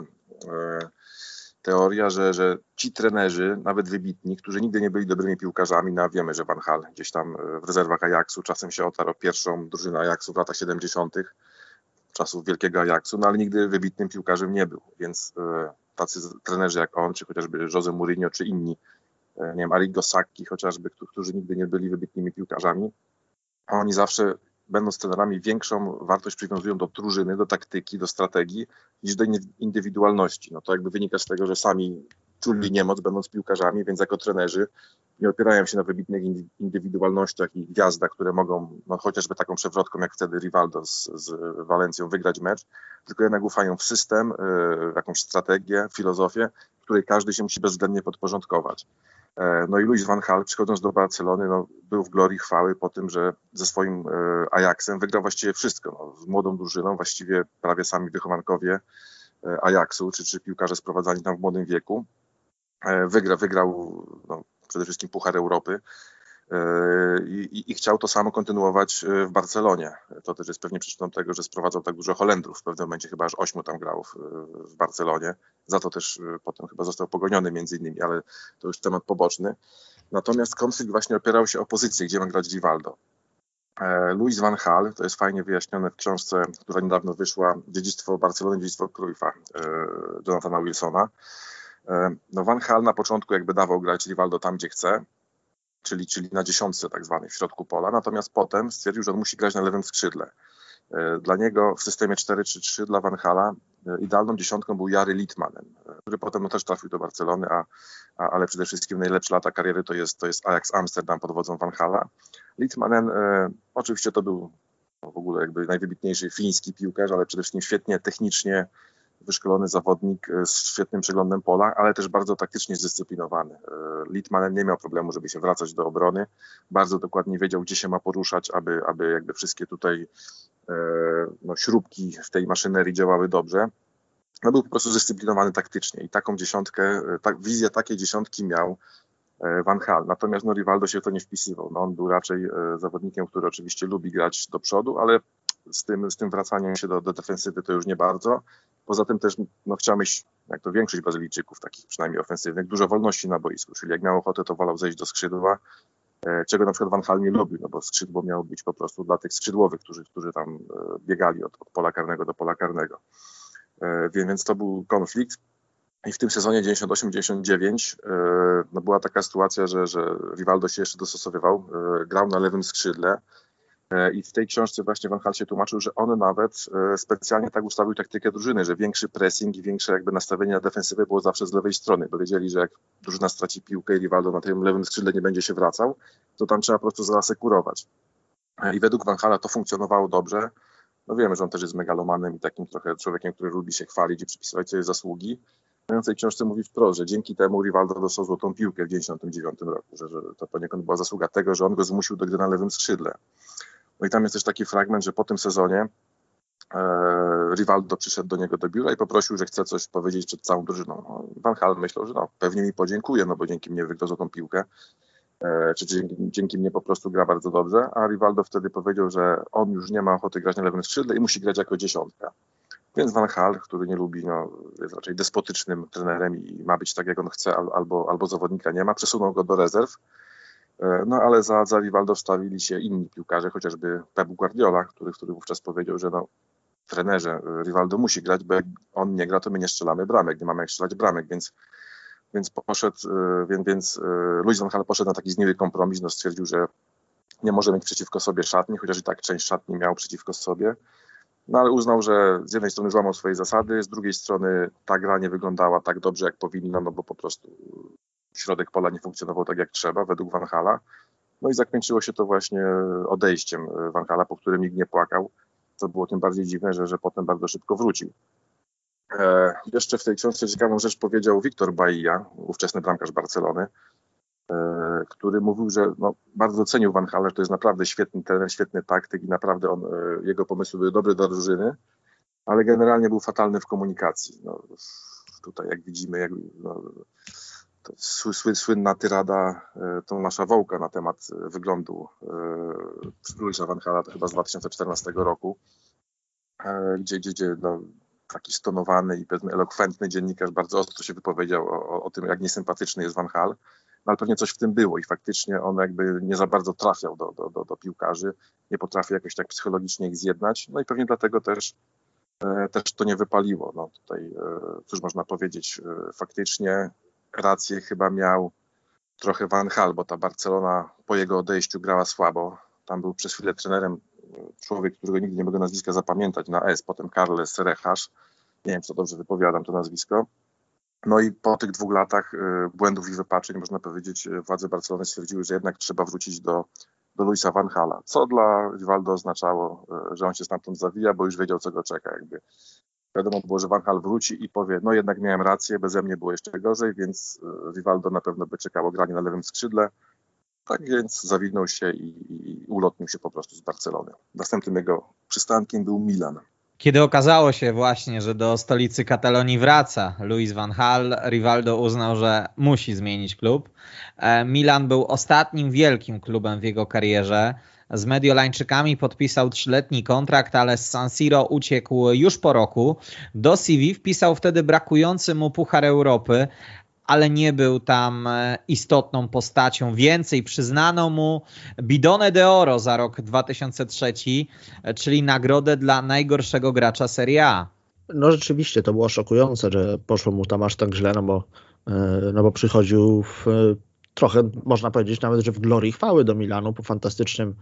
teoria, że, że ci trenerzy, nawet wybitni, którzy nigdy nie byli dobrymi piłkarzami, no wiemy, że Van Hal gdzieś tam w rezerwach Ajaxu czasem się otarł pierwszą drużynę Ajaxu w latach 70., czasów wielkiego Ajaxu, no ale nigdy wybitnym piłkarzem nie był, więc tacy trenerzy jak on, czy chociażby Jose Mourinho, czy inni, nie wiem, Arrigo Sacchi chociażby, którzy nigdy nie byli wybitnymi piłkarzami, oni zawsze będąc trenerami, większą wartość przywiązują do drużyny, do taktyki, do strategii, niż do indywidualności. No to jakby wynika z tego, że sami czuli niemoc, będąc piłkarzami, więc jako trenerzy nie opierają się na wybitnych indywidualnościach i gwiazdach, które mogą, no chociażby taką przewrotką, jak wtedy Rivaldo z, z Walencją, wygrać mecz, tylko jednak ufają w system, w jakąś strategię, filozofię, której każdy się musi bezwzględnie podporządkować. No i Luis van Hal przychodząc do Barcelony no, był w glorii chwały po tym, że ze swoim Ajaxem wygrał właściwie wszystko. No, z młodą drużyną, właściwie prawie sami wychowankowie Ajaxu, czy, czy piłkarze sprowadzani tam w młodym wieku. Wygra, wygrał no, przede wszystkim Puchar Europy. i, i, chciał to samo kontynuować w Barcelonie. To też jest pewnie przyczyną tego, że sprowadzał tak dużo Holendrów. W pewnym momencie chyba aż ośmiu tam grał w, w Barcelonie. Za to też potem chyba został pogoniony między innymi, ale to już temat poboczny. Natomiast konflikt właśnie opierał się o pozycję, gdzie ma grać Rivaldo. E, Louis van Gaal, to jest fajnie wyjaśnione w książce, która niedawno wyszła, Dziedzictwo Barcelony, Dziedzictwo Cruyffa, e, Jonathana Wilsona. E, no Van Gaal na początku jakby dawał grać Rivaldo tam, gdzie chce, czyli, czyli na dziesiątce tak zwanej, w środku pola, natomiast potem stwierdził, że on musi grać na lewym skrzydle. Dla niego w systemie 4-3-3 dla Van Hala idealną dziesiątką był Jary Litmanen, który potem no, też trafił do Barcelony, a, a, ale przede wszystkim najlepsze lata kariery to jest, to jest Ajax Amsterdam pod wodzą Van Hala. Litmanen e, oczywiście to był w ogóle jakby najwybitniejszy fiński piłkarz, ale przede wszystkim świetnie technicznie wyszkolony zawodnik e, z świetnym przeglądem pola, ale też bardzo taktycznie zdyscyplinowany. E, Litmanen nie miał problemu, żeby się wracać do obrony. Bardzo dokładnie wiedział, gdzie się ma poruszać, aby, aby jakby wszystkie tutaj e, no, śrubki w tej maszynerii działały dobrze. No, był po prostu zdyscyplinowany taktycznie i taką dziesiątkę, tak, wizję takiej dziesiątki miał Van Hal. Natomiast no, Rivaldo się w to nie wpisywał. No, on był raczej zawodnikiem, który oczywiście lubi grać do przodu, ale z tym, z tym wracaniem się do, do defensywy to już nie bardzo. Poza tym też no, chciał mieć, jak to większość Bazylijczyków, takich przynajmniej ofensywnych, dużo wolności na boisku, czyli jak miał ochotę, to wolał zejść do skrzydła, e, czego na przykład Van Hal nie lubił, no bo skrzydło miało być po prostu dla tych skrzydłowych, którzy, którzy tam e, biegali od, od pola karnego do pola karnego. E, więc to był konflikt. I w tym sezonie 98-99 no była taka sytuacja, że, że Rivaldo się jeszcze dostosowywał, grał na lewym skrzydle, I w tej książce właśnie Van Hal się tłumaczył, że on nawet e, specjalnie tak ustawił taktykę drużyny, że większy pressing i większe jakby nastawienie na defensywę było zawsze z lewej strony, bo wiedzieli, że jak drużyna straci piłkę i Rivaldo na tym lewym skrzydle nie będzie się wracał, to tam trzeba po prostu zaasekurować. E, I według Van Hala to funkcjonowało dobrze. No wiemy, że on też jest megalomanem i takim trochę człowiekiem, który lubi się chwalić i przypisywać sobie zasługi. No w tej książce mówi wprost, że dzięki temu Rivaldo dostał złotą piłkę w 1999 roku, że, że to poniekąd była zasługa tego, że on go zmusił do gry na lewym skrzydle. No i tam jest też taki fragment, że po tym sezonie e, Rivaldo przyszedł do niego do biura i poprosił, że chce coś powiedzieć przed całą drużyną. No, Van Hal myślał, że no, pewnie mi podziękuje, no bo dzięki mnie wygrał tą piłkę, e, czy dzięki, dzięki mnie po prostu gra bardzo dobrze, a Rivaldo wtedy powiedział, że on już nie ma ochoty grać na lewym skrzydle i musi grać jako dziesiątka. Więc Van Hal, który nie lubi, no, jest raczej despotycznym trenerem i ma być tak, jak on chce, albo, albo zawodnika nie ma, przesunął go do rezerw no ale za, za Rivaldo wstawili się inni piłkarze, chociażby Pep Guardiola, który, który wówczas powiedział, że no, trenerze, e, Rivaldo musi grać, bo jak on nie gra, to my nie strzelamy bramek, nie mamy jak strzelać bramek, więc, więc poszedł, e, więc, więc Luis van Gaal poszedł na taki zniły kompromis, no stwierdził, że nie może mieć przeciwko sobie szatni, chociaż i tak część szatni miał przeciwko sobie, no ale uznał, że z jednej strony złamał swoje zasady, z drugiej strony ta gra nie wyglądała tak dobrze, jak powinna, no bo po prostu środek pola nie funkcjonował tak jak trzeba, według Van Hala. No i zakończyło się to właśnie odejściem Van Hala, po którym nikt nie płakał. To było tym bardziej dziwne, że, że potem bardzo szybko wrócił. E, jeszcze w tej książce ciekawą rzecz powiedział Wiktor Bailla, ówczesny bramkarz Barcelony, e, który mówił, że no, bardzo cenił Van Hala, że to jest naprawdę świetny trener, świetny taktyk i naprawdę on, e, jego pomysły były dobre dla drużyny, ale generalnie był fatalny w komunikacji. No, tutaj jak widzimy, jak, no, słynna tyrada e, Tomasza Wołka na temat e, wyglądu Luisa e, Van Hala, to chyba z 2014 roku, gdzie, gdzie, gdzie no, taki stonowany i powiedzmy elokwentny dziennikarz bardzo ostro się wypowiedział o, o tym, jak niesympatyczny jest Van Hal. No, ale pewnie coś w tym było i faktycznie on jakby nie za bardzo trafiał do, do, do, do piłkarzy, nie potrafił jakoś tak psychologicznie ich zjednać, no i pewnie dlatego też też to nie wypaliło. No tutaj, cóż można powiedzieć, faktycznie rację chyba miał trochę Van Hal, bo ta Barcelona po jego odejściu grała słabo. Tam był przez chwilę trenerem człowiek, którego nigdy nie mogę nazwiska zapamiętać, na S, potem Carles Rechasz. Nie wiem, co dobrze wypowiadam to nazwisko. No i po tych dwóch latach y, błędów i wypaczeń, można powiedzieć, władze Barcelony stwierdziły, że jednak trzeba wrócić do, do Luisa Van Hala, co dla Rivaldo oznaczało, y, że on się stamtąd zawija, bo już wiedział, co go czeka. Jakby Wiadomo było, że Van Hal wróci i powie, no jednak miałem rację, beze mnie było jeszcze gorzej, więc e, Rivaldo na pewno by czekało granie na lewym skrzydle. Tak więc zawinął się i, i ulotnił się po prostu z Barcelony. Następnym jego przystankiem był Milan. Kiedy okazało się właśnie, że do stolicy Katalonii wraca Luis van Hal, Rivaldo uznał, że musi zmienić klub. E, Milan był ostatnim wielkim klubem w jego karierze. Z Mediolańczykami podpisał trzyletni kontrakt, ale z San Siro uciekł już po roku. Do CV wpisał wtedy brakujący mu Puchar Europy, ale nie był tam e, istotną postacią. Więcej przyznano mu Bidone de Oro za rok 2003, e, czyli nagrodę dla najgorszego gracza Serie A. No rzeczywiście to było szokujące, że poszło mu tam aż tak źle, no bo, e, no bo przychodził w, trochę można powiedzieć nawet, że w glorii chwały do Milanu po fantastycznym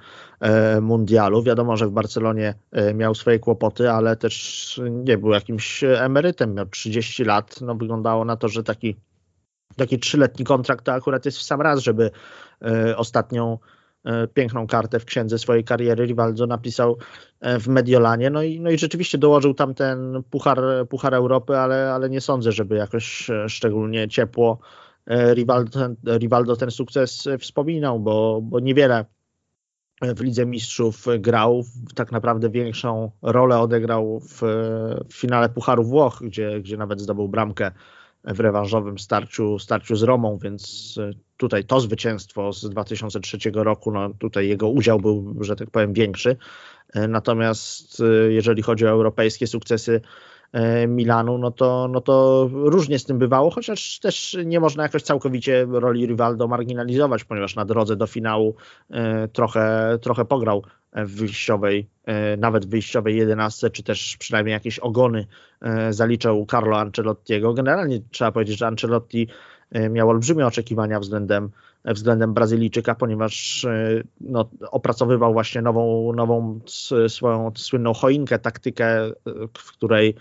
mundialu. Wiadomo, że w Barcelonie miał swoje kłopoty, ale też nie był jakimś emerytem, miał 30 lat. No wyglądało na to, że taki taki trzyletni kontrakt to akurat jest w sam raz, żeby e, ostatnią e, piękną kartę w księdze swojej kariery Rivaldo napisał e, w Mediolanie, no i, no i rzeczywiście dołożył tam ten puchar, puchar Europy, ale, ale nie sądzę, żeby jakoś szczególnie ciepło Rivaldo ten, Rivaldo ten sukces wspominał, bo, bo niewiele w Lidze Mistrzów grał, tak naprawdę większą rolę odegrał w, w finale Pucharu Włoch, gdzie, gdzie nawet zdobył bramkę w rewanżowym starciu, starciu z Romą, więc e, tutaj to zwycięstwo z 2003 roku, no tutaj jego udział był, że tak powiem, większy. E, natomiast e, jeżeli chodzi o europejskie sukcesy Milanu, no to, no to różnie z tym bywało, chociaż też nie można jakoś całkowicie roli Rivaldo marginalizować, ponieważ na drodze do finału trochę, trochę pograł w wyjściowej, e, nawet wyjściowej 11, czy też przynajmniej jakieś ogony e, zaliczał Carlo Ancelottiego. Generalnie trzeba powiedzieć, że Ancelotti e, miał olbrzymie oczekiwania względem, względem Brazylijczyka, ponieważ no, opracowywał właśnie nową, nową swoją słynną choinkę, taktykę, w której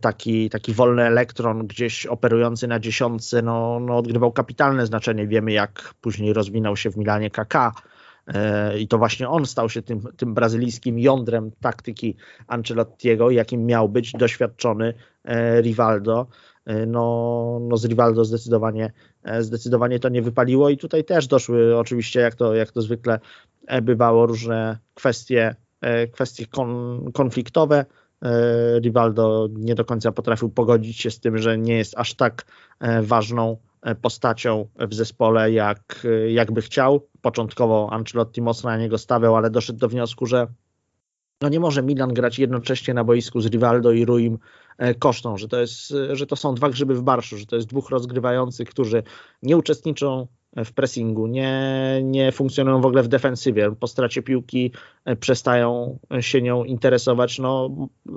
taki, taki wolny elektron gdzieś operujący na dziesiątce no, no, odgrywał kapitalne znaczenie. Wiemy jak później rozwinął się w Milanie KK, E, I to właśnie on stał się tym, tym brazylijskim jądrem taktyki Ancelottiego, jakim miał być doświadczony e, Rivaldo. E, no, no z Rivaldo zdecydowanie, zdecydowanie to nie wypaliło i tutaj też doszły oczywiście, jak to, jak to zwykle bywało, różne kwestie, kwestie kon, konfliktowe. Rivaldo nie do końca potrafił pogodzić się z tym, że nie jest aż tak ważną postacią w zespole, jak, jak by chciał. Początkowo Ancelotti mocno na niego stawiał, ale doszedł do wniosku, że no nie może Milan grać jednocześnie na boisku z Rivaldo i Ruim e, kosztą, że to, jest, że to są dwa grzyby w barszu, że to jest dwóch rozgrywających, którzy nie uczestniczą w pressingu, nie, nie funkcjonują w ogóle w defensywie. Po stracie piłki e, przestają się nią interesować. No, e,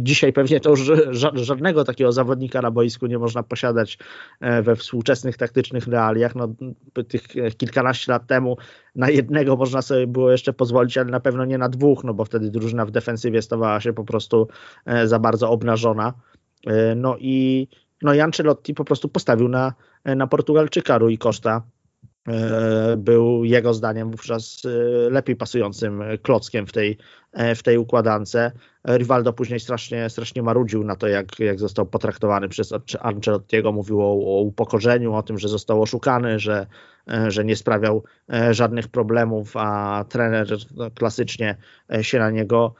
dzisiaj pewnie to już żadnego takiego zawodnika na boisku nie można posiadać e, we współczesnych taktycznych realiach. No, tych kilkanaście lat temu na jednego można sobie było jeszcze pozwolić, ale na pewno nie na dwóch, no bo wtedy drużyna w defensywie stawała się po prostu za bardzo obnażona. No i no i Ancelotti po prostu postawił na, na Portugalczyka Rui Costa. E, był jego zdaniem wówczas e, lepiej pasującym klockiem w tej, e, w tej układance. Rivaldo później strasznie, strasznie marudził na to, jak, jak został potraktowany przez Ancelottiego. Mówił o, o upokorzeniu, o tym, że został oszukany, że, że nie sprawiał żadnych problemów, a trener klasycznie się na niego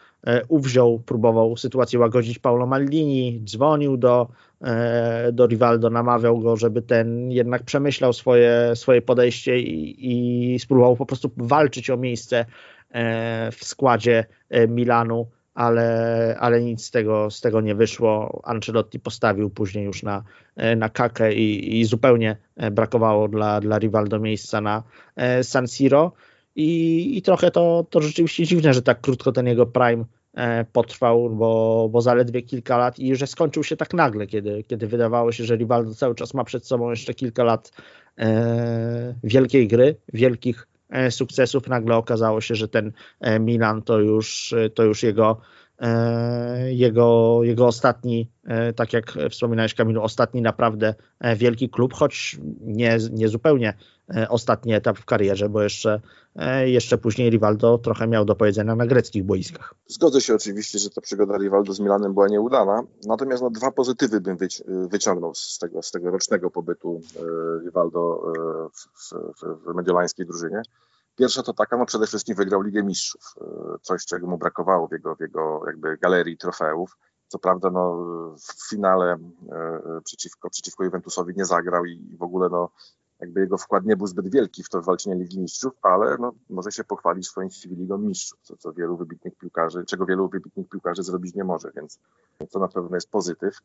uwziął, próbował sytuację łagodzić Paulo Maldini, dzwonił do, do Rivaldo, namawiał go, żeby ten jednak przemyślał swoje, swoje podejście i, i spróbował po prostu walczyć o miejsce w składzie Milanu ale, ale nic z tego, z tego nie wyszło. Ancelotti postawił później już na, na kakę i, i zupełnie brakowało dla, dla Rivaldo miejsca na e, San Siro. I, i trochę to, to rzeczywiście dziwne, że tak krótko ten jego prime e, potrwał, bo, bo zaledwie kilka lat i że skończył się tak nagle, kiedy, kiedy wydawało się, że Rivaldo cały czas ma przed sobą jeszcze kilka lat e, wielkiej gry, wielkich E, sukcesów, nagle okazało się, że ten e, Milan to już, e, to już jego, jego, jego ostatni, tak jak wspominałeś Kamilu, ostatni naprawdę wielki klub, choć nie, nie zupełnie ostatni etap w karierze, bo jeszcze, jeszcze później Rivaldo trochę miał do powiedzenia na greckich boiskach. Zgodzę się oczywiście, że ta przygoda Rivaldo z Milanem była nieudana, natomiast no, dwa pozytywy bym wyci wyciągnął z tego, z tego rocznego pobytu Rivaldo w, w, w mediolańskiej drużynie. Pierwsza to taka, no przede wszystkim wygrał Ligę Mistrzów, coś czego mu brakowało w jego, w jego jakby galerii trofeów. Co prawda no, w finale przeciwko, przeciwko Juventusowi nie zagrał i w ogóle no, jakby jego wkład nie był zbyt wielki w to walczenie Ligi Mistrzów, ale no, może się pochwalić swoim Ligą Mistrzów, co, co wielu wybitnych piłkarzy, czego wielu wybitnych piłkarzy zrobić nie może, więc to na pewno jest pozytyw.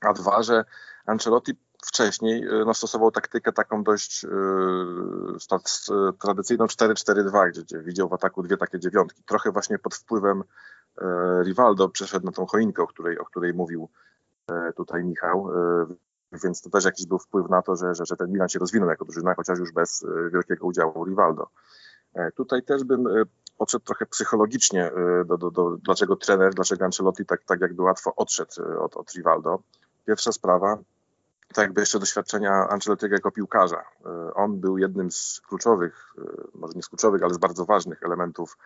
A dwa, że Ancelotti wcześniej e, no, stosował taktykę taką dość yy, tradycyjną 4-4-2, gdzie, gdzie, widział w ataku dwie takie dziewiątki. Trochę właśnie pod wpływem Rivaldo przeszedł na tą choinkę, o której, o której mówił tutaj Michał więc to też jakiś był wpływ na to, że, że, że ten Milan się rozwinął jako drużyna, chociaż już bez e, wielkiego udziału Rivaldo. E, tutaj też bym e, podszedł trochę psychologicznie do, do, do dlaczego trener, dlaczego Ancelotti tak, tak jakby łatwo odszedł od, od Rivaldo. Pierwsza sprawa, to jakby jeszcze doświadczenia Ancelottiego jako piłkarza. On był jednym z kluczowych, może nie z kluczowych, ale z bardzo ważnych elementów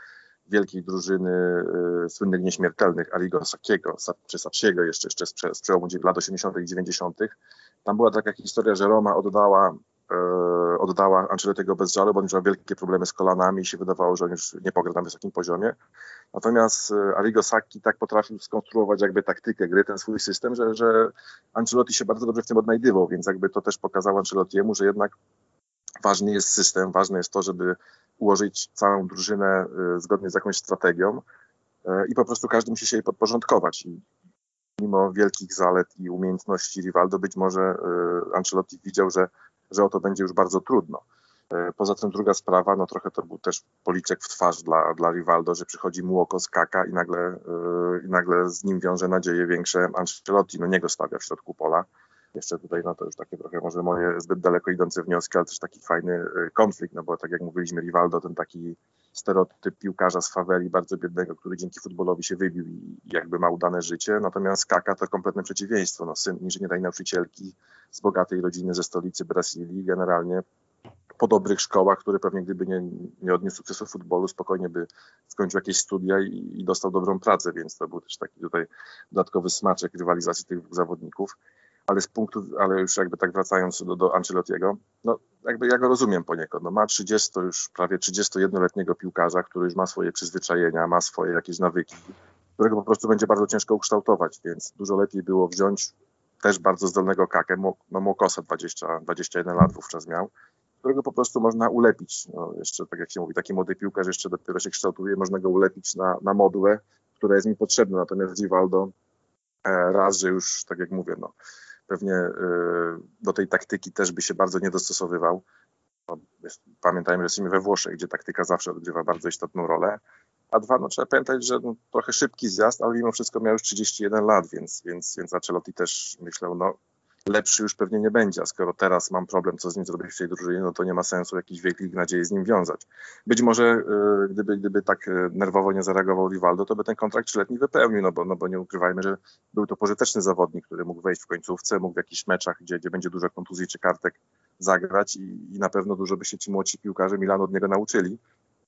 wielkiej drużyny y, słynnych nieśmiertelnych Arigo Sakiego, czy Saciego jeszcze, jeszcze z, z przełomu lat 80. i 90. Tam była taka historia, że Roma oddała oddała Ancelottiego bez żalu, bo on miał wielkie problemy z kolanami i się wydawało, że on już nie pogra na wysokim poziomie. Natomiast y, Arrigo Sacchi tak potrafił skonstruować jakby taktykę gry, ten swój system, że, że Ancelotti się bardzo dobrze w tym odnajdywał, więc jakby to też pokazało Ancelottiemu, że jednak ważny jest system, ważne jest to, żeby ułożyć całą drużynę y, zgodnie z jakąś strategią y, i po prostu każdy musi się jej podporządkować. I mimo wielkich zalet i umiejętności Rivaldo, być może Ancelotti widział, że, że o to będzie już bardzo trudno. Poza tym druga sprawa, no trochę to był też policzek w twarz dla, dla Rivaldo, że przychodzi Muoko z Kaka i nagle, i nagle z nim wiąże nadzieje większe Ancelotti, no nie go stawia w środku pola. Jeszcze tutaj, no to już takie trochę może moje zbyt daleko idące wnioski, ale też taki fajny y, konflikt, no bo tak jak mówiliśmy, Rivaldo, ten taki stereotyp piłkarza z faweli, bardzo biednego, który dzięki futbolowi się wybił i jakby ma udane życie, natomiast Kaka to kompletne przeciwieństwo, no syn inżyniernej nauczycielki z bogatej rodziny ze stolicy Brazylii, generalnie po dobrych szkołach, który pewnie gdyby nie, nie odniósł sukcesu w futbolu, spokojnie by skończył jakieś studia i, i dostał dobrą pracę, więc to był też taki tutaj dodatkowy smaczek rywalizacji tych dwóch zawodników ale z punktu, ale już jakby tak wracając do, do Ancelottiego, no jakby ja go rozumiem poniekąd. No, ma 30, już prawie 31-letniego piłkarza, który już ma swoje przyzwyczajenia, ma swoje jakieś nawyki, którego po prostu będzie bardzo ciężko ukształtować, więc dużo lepiej było wziąć też bardzo zdolnego kakę, no Mokosa 20, 21 lat wówczas miał, którego po prostu można ulepić. No, jeszcze tak jak się mówi, taki młody piłkarz jeszcze dopiero się kształtuje, można go ulepić na, na modułę, która jest mi potrzebna, natomiast Givaldo e, raz, że już tak jak mówię, no, pewnie y, do tej taktyki też by się bardzo nie dostosowywał. Pamiętajmy, że jesteśmy we Włoszech, gdzie taktyka zawsze odgrywa bardzo istotną rolę. A dwa, no trzeba pamiętać, że no, trochę szybki zjazd, ale mimo wszystko miał już 31 lat, więc, więc, więc Ancelotti też myślał, no lepszy już pewnie nie będzie, a skoro teraz mam problem, co z nim zrobić w tej drużynie, no to nie ma sensu jakichś wielkich nadziei z nim wiązać. Być może y, gdyby, gdyby tak y, nerwowo nie zareagował Rivaldo, to by ten kontrakt trzyletni wypełnił, no bo, no bo nie ukrywajmy, że był to pożyteczny zawodnik, który mógł wejść w końcówce, mógł w jakichś meczach, gdzie, gdzie będzie dużo kontuzji czy kartek zagrać i, i na pewno dużo by się ci młodsi piłkarze Milanu od niego nauczyli.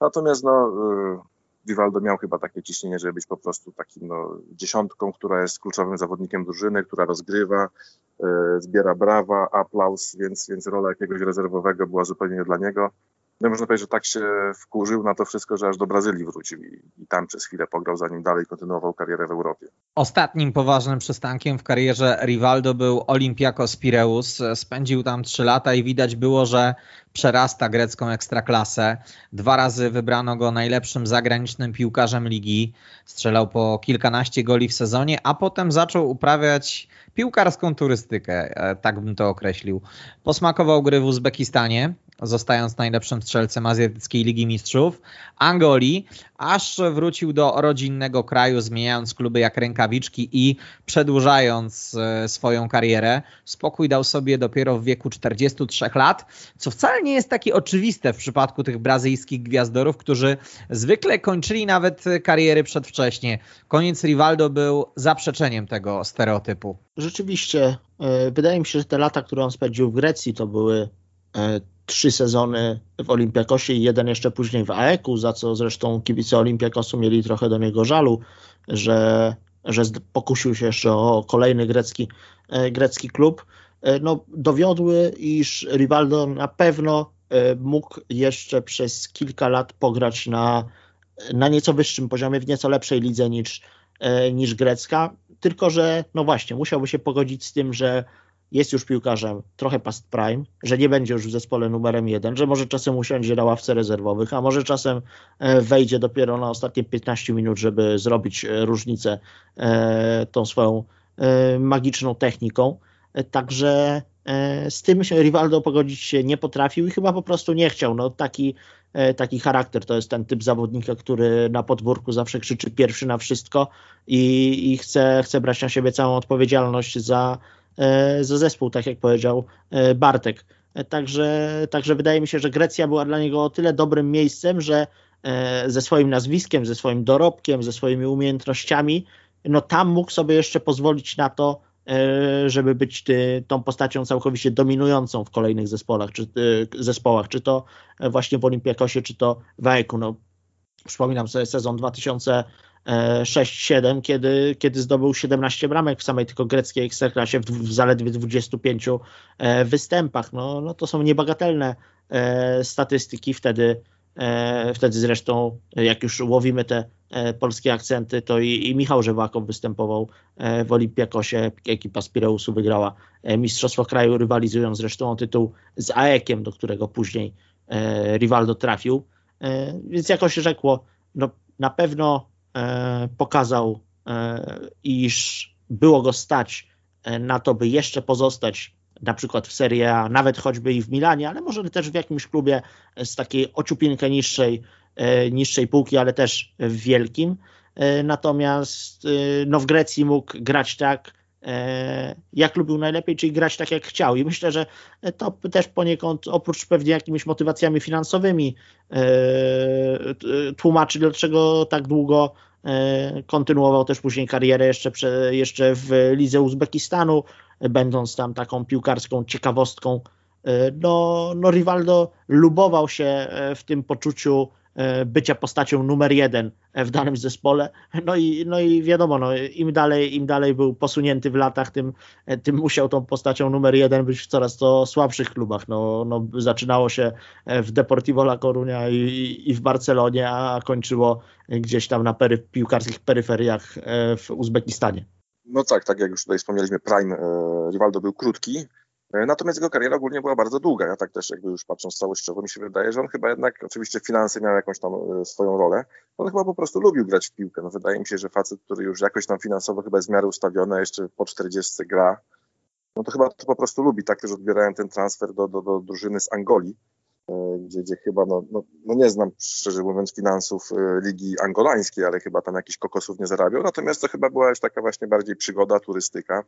Natomiast no, y, Vivaldo miał chyba takie ciśnienie, żeby być po prostu takim no, dziesiątką, która jest kluczowym zawodnikiem drużyny, która rozgrywa, e, zbiera brawa, aplauz, więc, więc rola jakiegoś rezerwowego była zupełnie dla niego. No można powiedzieć, że tak się wkurzył na to wszystko, że aż do Brazylii wrócił i, i, tam przez chwilę pograł, zanim dalej kontynuował karierę w Europie. Ostatnim poważnym przystankiem w karierze Rivaldo był Olympiakos Pireus. Spędził tam trzy lata i widać było, że przerasta grecką ekstraklasę. Dwa razy wybrano go najlepszym zagranicznym piłkarzem ligi. Strzelał po kilkanaście goli w sezonie, a potem zaczął uprawiać piłkarską turystykę, e, tak bym to określił. Posmakował gry w Uzbekistanie, zostając najlepszym strzelcem Azjatyckiej Ligi Mistrzów, Angolii, aż wrócił do rodzinnego kraju, zmieniając kluby jak rękawiczki i przedłużając e, swoją karierę. Spokój dał sobie dopiero w wieku 43 lat, co wcale nie jest takie oczywiste w przypadku tych brazylijskich gwiazdorów, którzy zwykle kończyli nawet kariery przedwcześnie. Koniec Rivaldo był zaprzeczeniem tego stereotypu. Rzeczywiście, e, wydaje mi się, że te lata, które on spędził w Grecji, to były trzy sezony w Olimpiakosie i jeden jeszcze później w AEK-u, za co zresztą kibice Olimpiakosu mieli trochę do niego żalu, że, że pokusił się jeszcze o kolejny grecki, e, grecki klub. No, dowiodły, iż Rivaldo na pewno e, mógł jeszcze przez kilka lat pograć na, na nieco wyższym poziomie, w nieco lepszej lidze niż, e, niż grecka, tylko że no właśnie, musiałby się pogodzić z tym, że jest już piłkarzem trochę past prime, że nie będzie już w zespole numerem jeden, że może czasem usiądzie na ławce rezerwowych, a może czasem e, wejdzie dopiero na ostatnie 15 minut, żeby zrobić e, różnicę e, tą swoją magiczną techniką. Także z tym się Rivaldo pogodzić się nie potrafił i chyba po prostu nie chciał. No, taki, taki charakter to jest ten typ zawodnika, który na podwórku zawsze krzyczy pierwszy na wszystko i, i chce, chce brać na siebie całą odpowiedzialność za, za zespół, tak jak powiedział e, Bartek. E, także, także wydaje mi się, że Grecja była dla niego o tyle dobrym miejscem, że ze swoim nazwiskiem, ze swoim dorobkiem, ze swoimi umiejętnościami, no tam mógł sobie jeszcze pozwolić na to, żeby być tą postacią całkowicie dominującą w kolejnych zespołach, czy, zespołach, czy to właśnie w Olimpiakosie, czy to w AEK-u. No, przypominam sobie sezon 2000 6-7, kiedy, kiedy zdobył 17 bramek w samej tylko greckiej ekstraklasie w, w zaledwie 25 e, występach. No, no to są niebagatelne e, statystyki. Wtedy, e, wtedy zresztą, jak już łowimy te polskie akcenty, to i, i Michał Żewakow występował w Olimpiakosie. Ekipa z Pireusu wygrała Mistrzostwo Kraju, rywalizując zresztą o tytuł z AEK-iem, do którego później Rivaldo trafił. Więc jakoś rzekło, no, na pewno E, pokazał, e, iż było go stać e, na to, by jeszcze pozostać na przykład w Serie A, nawet choćby i w Milanie, ale może też w jakimś klubie z takiej ociupinkę niższej, niższej półki, ale też w wielkim. Natomiast no, w Grecji mógł grać tak, jak lubił najlepiej, czyli grać tak jak chciał. I myślę, że to też poniekąd, oprócz pewnie jakimiś motywacjami finansowymi, tłumaczy, dlaczego tak długo kontynuował też później karierę jeszcze, jeszcze w lidze Uzbekistanu, będąc tam taką piłkarską ciekawostką. No, no Rivaldo lubował się w tym poczuciu E, bycia postacią numer jeden w danym zespole. No i, no i wiadomo, no, im, dalej, im dalej był posunięty w latach, tym, e, tym musiał tą postacią numer jeden być w coraz to słabszych klubach. No, no, zaczynało się e, w Deportivo La Coruña i, i w Barcelonie, a kończyło gdzieś tam na pery, piłkarskich peryferiach w Uzbekistanie. No tak, tak jak już tutaj wspomnieliśmy, Prime Rivaldo był krótki, E, natomiast jego kariera ogólnie była bardzo długa. Ja tak też jakby już patrząc całościowo mi się wydaje, że on chyba jednak, oczywiście finanse miał jakąś tam e, swoją rolę, on chyba po prostu lubił grać w piłkę. No wydaje mi się, że facet, który już jakoś tam finansowo chyba jest w miarę ustawiony, jeszcze po 40 gra, no to chyba to po prostu lubi. Tak też odbierałem ten transfer do, do, do drużyny z Angolii, e, gdzie, gdzie chyba, no, no, no, nie znam szczerze mówiąc finansów ligi angolańskiej, ale chyba tam jakichś kokosów nie zarabiał. Natomiast to chyba była już taka właśnie bardziej przygoda, turystyka.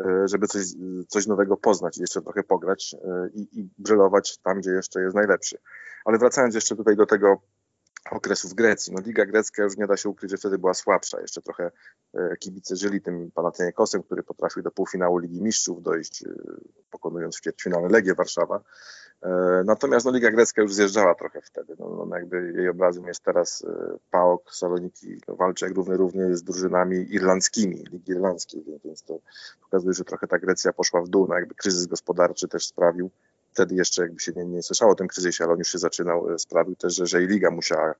E, żeby coś, coś nowego poznać, jeszcze trochę pograć e, i, i tam, gdzie jeszcze jest najlepszy. Ale wracając jeszcze tutaj do tego okresu w Grecji. No, Liga grecka już nie da się ukryć, że wtedy była słabsza. Jeszcze trochę e, kibice żyli tym Panathinaikosem, który potrafił do półfinału Ligi Mistrzów dojść, pokonując w ćwierćfinale Legię Warszawa. E, natomiast no, Liga Grecka już zjeżdżała trochę wtedy. No, no, jakby jej obrazem jest teraz e, PAOK, Saloniki no, walczy jak równy równy z drużynami irlandzkimi, Ligi Irlandzkiej, więc to pokazuje, że trochę ta Grecja poszła w dół. No, jakby kryzys gospodarczy też sprawił, wtedy jeszcze jakby się nie, nie słyszało o tym kryzysie, ale on już się zaczynał, e, sprawił też, że, że i Liga musiała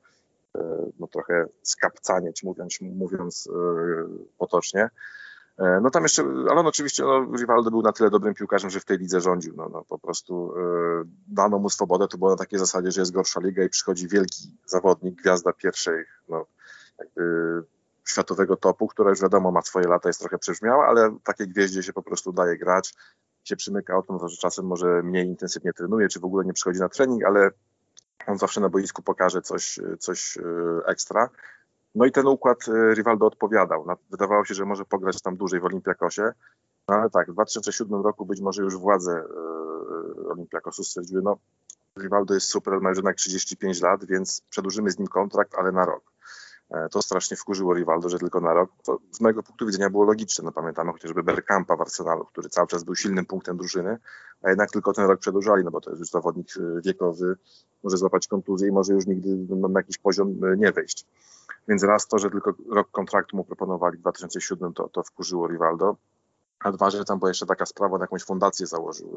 no, trochę skapcanieć, mówiąc, mówiąc potocznie. E, no tam jeszcze, ale on oczywiście, no, Rivaldo był na tyle dobrym piłkarzem, że w tej lidze rządził. No, no po prostu e, dano mu swobodę, to było na takiej zasadzie, że jest gorsza liga i przychodzi wielki zawodnik, gwiazda pierwszej, no, jakby światowego topu, która już wiadomo ma swoje lata, jest trochę przebrzmiała, ale takiej gwieździe się po prostu daje grać, się przymyka o tym, że czasem może mniej intensywnie trenuje, czy w ogóle nie przychodzi na trening, ale on zawsze na boisku pokaże coś, coś e, ekstra. No i ten układ y, Rivaldo odpowiadał. Wydawało się, że może pograć tam dłużej w Olimpiakosie, no ale tak, w 2007 roku być może już władze y, Olimpiakosu stwierdziły, no Rivaldo jest super, ma już jednak 35 lat, więc przedłużymy z nim kontrakt, ale na rok. E, to strasznie wkurzyło Rivaldo, że tylko na rok. To z mojego punktu widzenia było logiczne. No, pamiętamy chociażby Bergkampa w Arsenalu, który cały czas był silnym punktem drużyny, a jednak tylko ten rok przedłużali, no bo to jest już zawodnik y, wiekowy, może złapać kontuzję i może już nigdy na jakiś poziom nie wejść. Więc raz to, że tylko rok kontraktu mu proponowali w 2007, to, to wkurzyło Rivaldo. a dwa, że tam była jeszcze taka sprawa, na jakąś fundację założył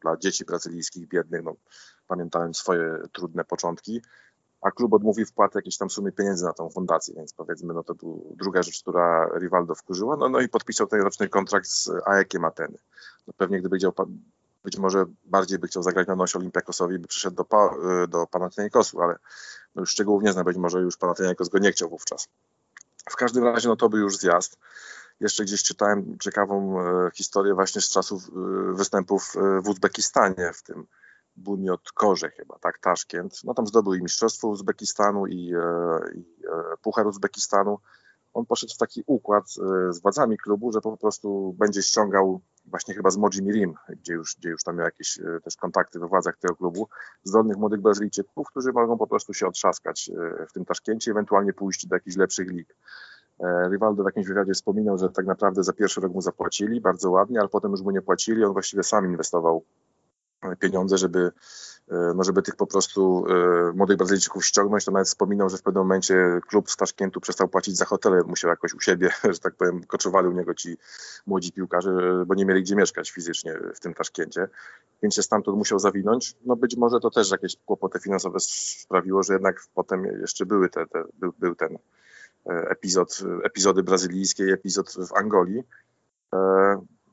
dla dzieci brazylijskich biednych, no, pamiętałem swoje trudne początki, a klub odmówił wpłaty jakiejś tam sumy pieniędzy na tą fundację, więc powiedzmy, no to tu druga rzecz, która Rivaldo wkurzyła, no, no i podpisał ten roczny kontrakt z AEK Ateny. No pewnie gdyby chciał, być może bardziej by chciał zagrać na nosie Olimpiakosowi, by przyszedł do, do Panathinaikosu, ale no już szczegółów nie znam, być może już Panathinaikos go nie chciał wówczas. W każdym razie, no to był już zjazd. Jeszcze gdzieś czytałem ciekawą e, historię właśnie z czasów e, występów e, w Uzbekistanie, w tym Buniot Korze chyba, tak, Taszkent. No tam zdobył i Mistrzostwo Uzbekistanu i, i Puchar Uzbekistanu. On poszedł w taki układ z władzami klubu, że po prostu będzie ściągał właśnie chyba z Moji Mirim, gdzie już, gdzie już tam miał jakieś też kontakty we władzach tego klubu, zdolnych młodych Brazylijczyków, którzy mogą po prostu się otrzaskać w tym Taszkencie, ewentualnie pójść do jakichś lepszych lig. E, Rivaldo w jakimś wywiadzie wspominał, że tak naprawdę za pierwszy rok mu zapłacili bardzo ładnie, ale potem już mu nie płacili. On właściwie sam inwestował pieniądze, żeby, e, no żeby tych po prostu e, młodych Brazylijczyków ściągnąć. To nawet wspominał, że w pewnym momencie klub z Taszkentu przestał płacić za hotele, musiał jakoś u siebie, że tak powiem, koczowali u niego ci młodzi piłkarze, bo nie mieli gdzie mieszkać fizycznie w tym Taszkencie, więc się stamtąd musiał zawinąć. No być może to też jakieś kłopoty finansowe sprawiło, że jednak potem jeszcze były te, te był, był ten E, epizod, epizody brazylijskie epizod w Angolii.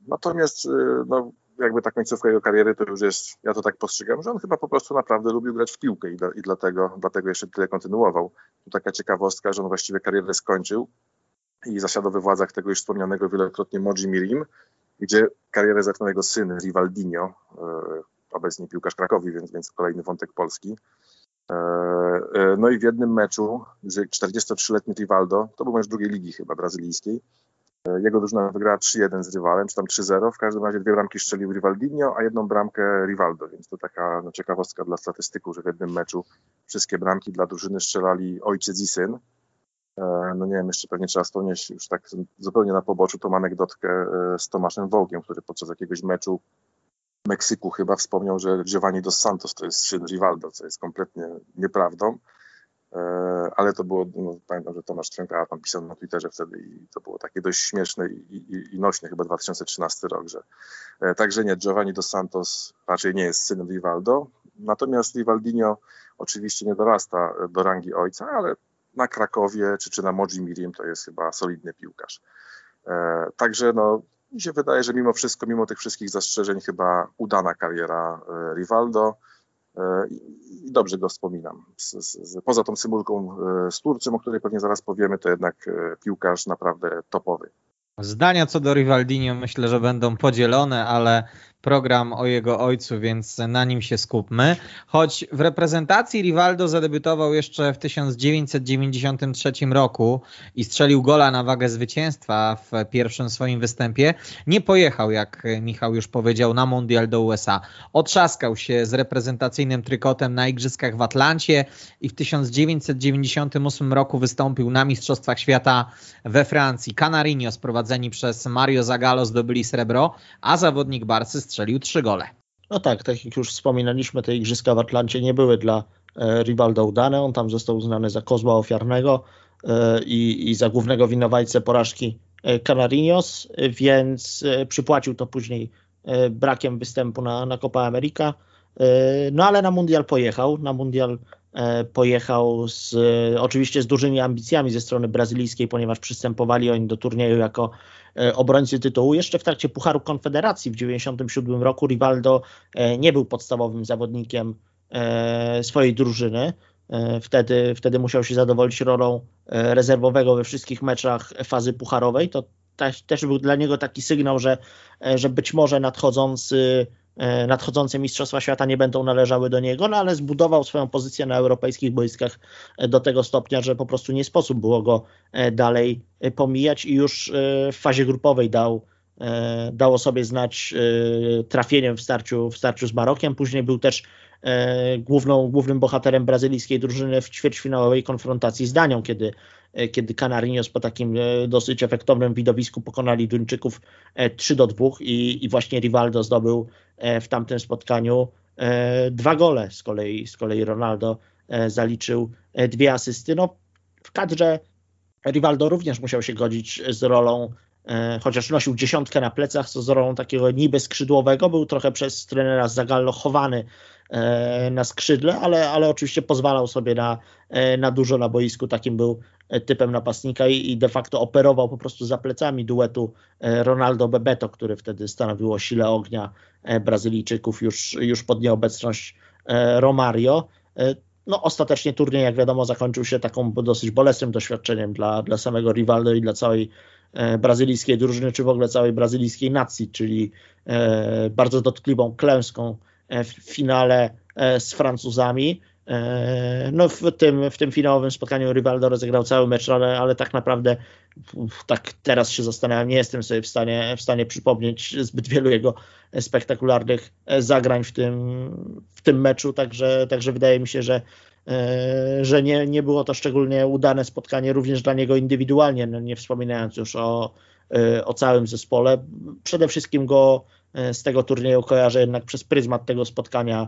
Natomiast no, jakby ta końcówka jego kariery to już jest, ja to tak postrzegam, że on chyba po prostu naprawdę lubił grać w piłkę i, dla, i dlatego, dlatego jeszcze tyle kontynuował. Tu taka ciekawostka, że on właściwie karierę skończył i zasiadał we władzach tego już wspomnianego wielokrotnie Moji Mirim, gdzie karierę zaczynał jego syn Rivaldinho, obecnie piłkarz Krakowi, więc, więc kolejny wątek polski. E, e, no i w jednym meczu, że 43-letni Rivaldo, to był mecz drugiej ligi chyba brazylijskiej, e, jego drużyna wygrała 3-1 z rywalem, czy tam 3-0. W każdym razie dwie bramki strzelił Rivaldinho, a jedną bramkę Rivaldo, więc to taka no, ciekawostka dla statystyków, że w jednym meczu wszystkie bramki dla drużyny strzelali ojciec i syn. No nie wiem, jeszcze pewnie trzeba wspomnieć już tak zupełnie na poboczu tą anegdotkę z Tomaszem Wołgiem, który podczas jakiegoś meczu Meksyku chyba wspomniał, że Giovanni dos Santos to jest syn Rivaldo, co jest kompletnie nieprawdą. E, ale to było, no, pamiętam, że Tomasz Tręka tam pisał na Twitterze wtedy i to było takie dość śmieszne i, i, i nośne, chyba 2013 rok, że e, także nie, Giovanni dos Santos raczej nie jest synem Rivaldo, natomiast Rivaldinho oczywiście nie dorasta do rangi ojca, ale na Krakowie czy, czy na Moji Mirim to jest chyba solidny piłkarz. E, także no, mi się wydaje, że mimo wszystko, mimo tych wszystkich zastrzeżeń, chyba udana kariera Rivaldo i dobrze go wspominam. Poza tą symulką e, z Turcją, o której pewnie zaraz powiemy, to jednak piłkarz naprawdę topowy. Zdania co do Rivaldinho myślę, że będą podzielone, ale program o jego ojcu, więc na nim się skupmy. Choć w reprezentacji Rivaldo zadebiutował jeszcze w 1993 roku i strzelił gola na wagę zwycięstwa w pierwszym swoim występie, nie pojechał, jak Michał już powiedział, na Mundial do USA. Otrzaskał się z reprezentacyjnym trykotem na Igrzyskach w Atlancie i w 1998 roku wystąpił na Mistrzostwach Świata we Francji. Canarinho sprowadzeni przez Mario Zagallo zdobyli srebro, a zawodnik Barcy strzelił trzy gole. No tak, tak jak już wspominaliśmy, te igrzyska w Atlancie nie były dla e, Rivaldo udane. On tam został uznany za kozła ofiarnego e, i, i za głównego winowajcę porażki e, Canarinos, więc przypłacił to później brakiem występu na, na Copa America. No ale na mundial pojechał. Na mundial pojechał z, oczywiście z dużymi ambicjami ze strony brazylijskiej, ponieważ przystępowali oni do turnieju jako E, obrońcy tytułu. Jeszcze w trakcie Pucharu Konfederacji w 1997 roku Rivaldo e, nie był podstawowym zawodnikiem e, swojej drużyny. Wtedy, wtedy musiał się zadowolić rolą rezerwowego we wszystkich meczach fazy pucharowej. To też był dla niego taki sygnał, że, że być może nadchodzący E, nadchodzące Mistrzostwa Świata nie będą należały do niego, no ale zbudował swoją pozycję na europejskich boiskach e, do tego stopnia, że po prostu nie sposób było go e, dalej pomijać i już w fazie grupowej dał, dało sobie znać trafieniem w starciu, w starciu z Marokiem. Później był też główną, głównym bohaterem brazylijskiej drużyny w ćwierćfinałowej konfrontacji z Danią, kiedy E, kiedy Canarinos po takim e, dosyć efektownym widowisku pokonali Duńczyków 3 e, do 2 i, i właśnie Rivaldo zdobył w tamtym spotkaniu dwa gole. Z kolei, z kolei Ronaldo zaliczył dwie asysty. No, w kadrze Rivaldo również musiał się godzić z rolą chociaż nosił dziesiątkę na plecach, co z rolą takiego niby skrzydłowego, był trochę przez trenera Zagallo chowany na skrzydle, ale, ale oczywiście pozwalał sobie na, na dużo na boisku, takim był typem napastnika i, i de facto operował po prostu za plecami duetu Ronaldo Bebeto, który wtedy stanowił o sile ognia Brazylijczyków już, już pod nieobecność Romario. No, ostatecznie turniej, jak wiadomo, zakończył się taką dosyć bolesnym doświadczeniem dla, dla samego Rivaldo i dla całej e, brazylijskiej drużyny, czy w ogóle całej brazylijskiej nacji, czyli e, bardzo dotkliwą klęską e, w finale z Francuzami. No w tym, w tym finałowym spotkaniu Rivaldo rozegrał cały mecz, ale, ale tak naprawdę tak teraz się zastanawiam, nie jestem sobie w stanie, w stanie przypomnieć zbyt wielu jego spektakularnych zagrań w tym, w tym meczu, także, także wydaje mi się, że, że nie, nie było to szczególnie udane spotkanie również dla niego indywidualnie, no nie wspominając już o, o całym zespole. Przede wszystkim go z tego turnieju kojarzę jednak przez pryzmat tego spotkania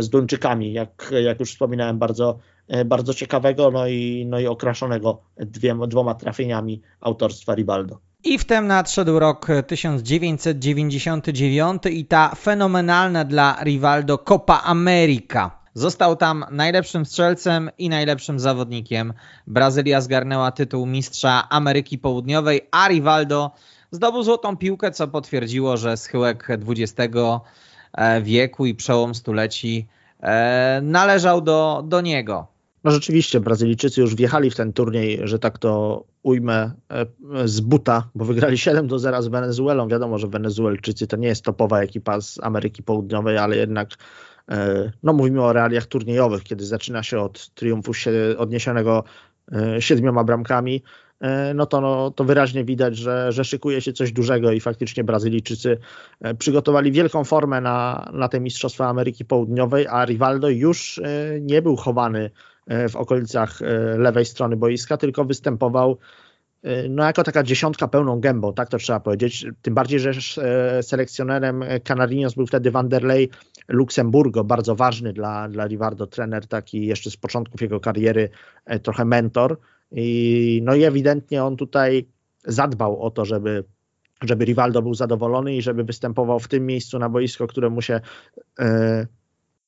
z Duńczykami, jak, jak już wspominałem, bardzo, bardzo ciekawego, no i, no i okraszonego dwiema, dwoma trafieniami autorstwa Ribaldo. I wtem nadszedł rok 1999 i ta fenomenalna dla Rivaldo Copa America. Został tam najlepszym strzelcem i najlepszym zawodnikiem. Brazylia zgarnęła tytuł mistrza Ameryki Południowej, a Rivaldo zdobył złotą piłkę, co potwierdziło, że schyłek XX e, wieku i przełom stuleci e, należał do, do niego. No rzeczywiście, Brazylijczycy już wjechali w ten turniej, że tak to ujmę, e, z buta, bo wygrali 7 do 0 z Wenezuelą. Wiadomo, że Wenezuelczycy to nie jest topowa ekipa z Ameryki Południowej, ale jednak no mówimy o realiach turniejowych, kiedy zaczyna się od triumfu odniesionego siedmioma bramkami, no to, no to wyraźnie widać, że, że szykuje się coś dużego i faktycznie Brazylijczycy e, przygotowali wielką formę na, na te Mistrzostwa Ameryki Południowej, a Rivaldo już e, nie był chowany w okolicach lewej strony boiska, tylko występował no jako taka dziesiątka pełną gębą, tak to trzeba powiedzieć. Tym bardziej, że selekcjonerem Canarinos był wtedy Wanderlei Luksemburgo, bardzo ważny dla, dla Rivaldo trener, taki jeszcze z początków jego kariery, trochę mentor. I, no i ewidentnie on tutaj zadbał o to, żeby, żeby Rivaldo był zadowolony i żeby występował w tym miejscu na boisko, które mu się e,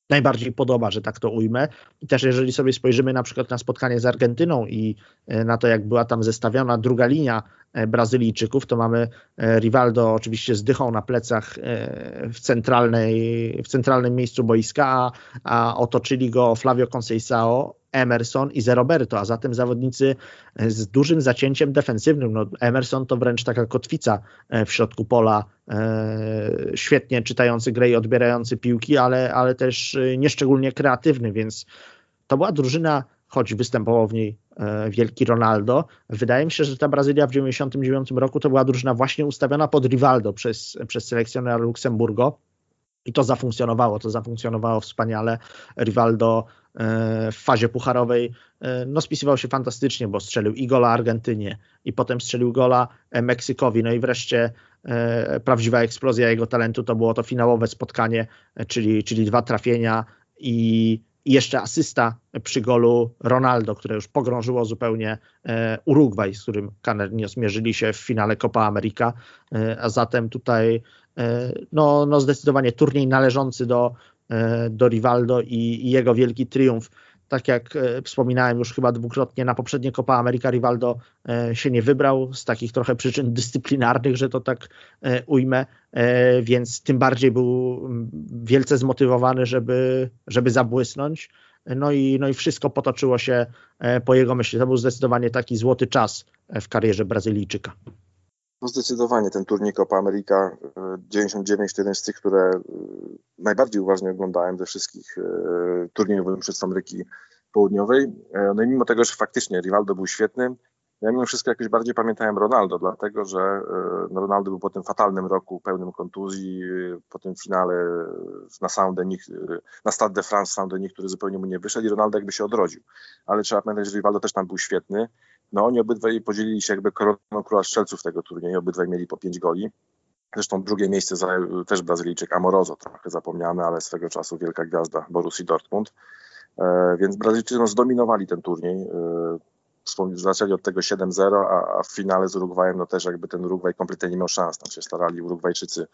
najbardziej podoba, że tak to ujmę. I też jeżeli sobie spojrzymy na przykład na spotkanie z Argentyną i e, na to, jak była tam zestawiona druga linia e, Brazylijczyków, to mamy e, Rivaldo oczywiście z dychą na plecach w, centralnej, w centralnym miejscu boiska, a, a otoczyli go Flavio Conceição, Emerson i Ze Roberto, a zatem zawodnicy z dużym zacięciem defensywnym. No, Emerson to wręcz taka kotwica w środku pola, e, świetnie czytający grę i odbierający piłki, ale, ale też nieszczególnie kreatywny, więc to była drużyna, choć występował w niej e, wielki Ronaldo. Wydaje mi się, że ta Brazylia w 1999 roku to była drużyna właśnie ustawiona pod Rivaldo przez, przez selekcjonera Luksemburgo. I to zafunkcjonowało, to zafunkcjonowało wspaniale. Rivaldo e, w fazie pucharowej e, no, spisywał się fantastycznie, bo strzelił i gola Argentynie, i potem strzelił gola e, Meksykowi. No i wreszcie prawdziwa eksplozja jego talentu to było to finałowe spotkanie, czyli, czyli dwa trafienia i, i jeszcze asysta przy golu Ronaldo, które już pogrążyło zupełnie Urugwaj, z którym nie zmierzyli się w finale Copa America. A zatem tutaj E, no, no zdecydowanie turniej należący do, e, do Rivaldo i, jego wielki triumf. Tak jak e, wspominałem już chyba dwukrotnie na poprzednie Copa America, Rivaldo się nie wybrał z takich trochę przyczyn dyscyplinarnych, że to tak ujmę, więc tym bardziej był wielce zmotywowany, żeby, żeby zabłysnąć. No i, no i wszystko potoczyło się po jego myśli. To był zdecydowanie taki złoty czas w karierze Brazylijczyka. No zdecydowanie ten turniej Copa America 99 to jeden z tych, które e, najbardziej uważnie oglądałem ze wszystkich e, turniejów Mistrzostw Ameryki Południowej. E, no i mimo tego, że faktycznie Rivaldo był świetny, ja mimo wszystko jakoś bardziej pamiętałem Ronaldo, dlatego że no Ronaldo był po tym fatalnym roku pełnym kontuzji, po tym finale na Saint-Denis, na Stade de France Saint-Denis, który zupełnie mu nie wyszedł i Ronaldo jakby się odrodził. Ale trzeba pamiętać, że Rivaldo też tam był świetny. No oni obydwaj podzielili się jakby koroną króla strzelców tego turnieju, obydwaj mieli po pięć goli. Zresztą drugie miejsce zajął też Brazylijczyk Amorozo, trochę zapomniany, ale swego czasu wielka gwiazda Borussii Dortmund. E, więc Brazylijczycy no, zdominowali ten turniej. E, zaczęli od tego 7-0, a, a, w finale z Urugwajem, no też jakby ten Urugwaj kompletnie nie miał szans. Tam się starali Urugwajczycy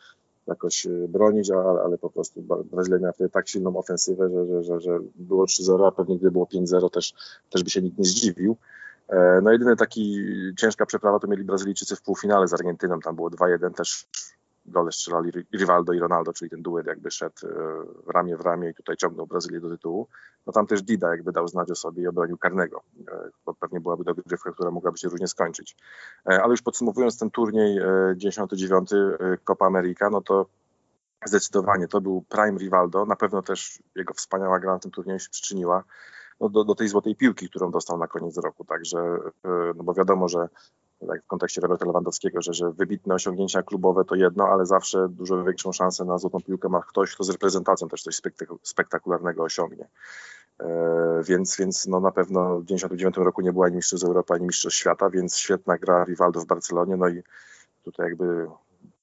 jakoś y, bronić, ale, ale po prostu Brazylia miała wtedy tak silną ofensywę, że, że, że, że było 3-0, a pewnie gdyby było 5-0 też, też by się nikt nie zdziwił. E, no jedyny taki ciężka przeprawa to mieli Brazylijczycy w półfinale z Argentyną, tam było 2-1 też dole strzelali Rivaldo i Ronaldo, czyli ten duet jakby szedł e, ramię w ramię i tutaj ciągnął Brazylię do tytułu. No tam też Dida jakby dał znać o sobie i obronił karnego, e, bo pewnie byłaby dogrywka, która mogłaby się różnie skończyć. Ale już podsumowując ten turniej 99 Copa America, no to zdecydowanie to był prime Rivaldo, na pewno też jego wspaniała gra na tym turnieju się przyczyniła no, do, do tej złotej piłki, którą dostał na koniec roku. Także, e, no bo wiadomo, że tak w kontekście Roberta Lewandowskiego, że, że wybitne osiągnięcia klubowe to jedno, ale zawsze dużo większą szansę na złotą piłkę ma ktoś, kto z reprezentacją też coś spektakularnego osiągnie. E, więc, więc no na pewno w 1999 roku nie była ani mistrzostw Europy, ani mistrzostw świata, więc świetna gra Rivaldo w Barcelonie, no i tutaj jakby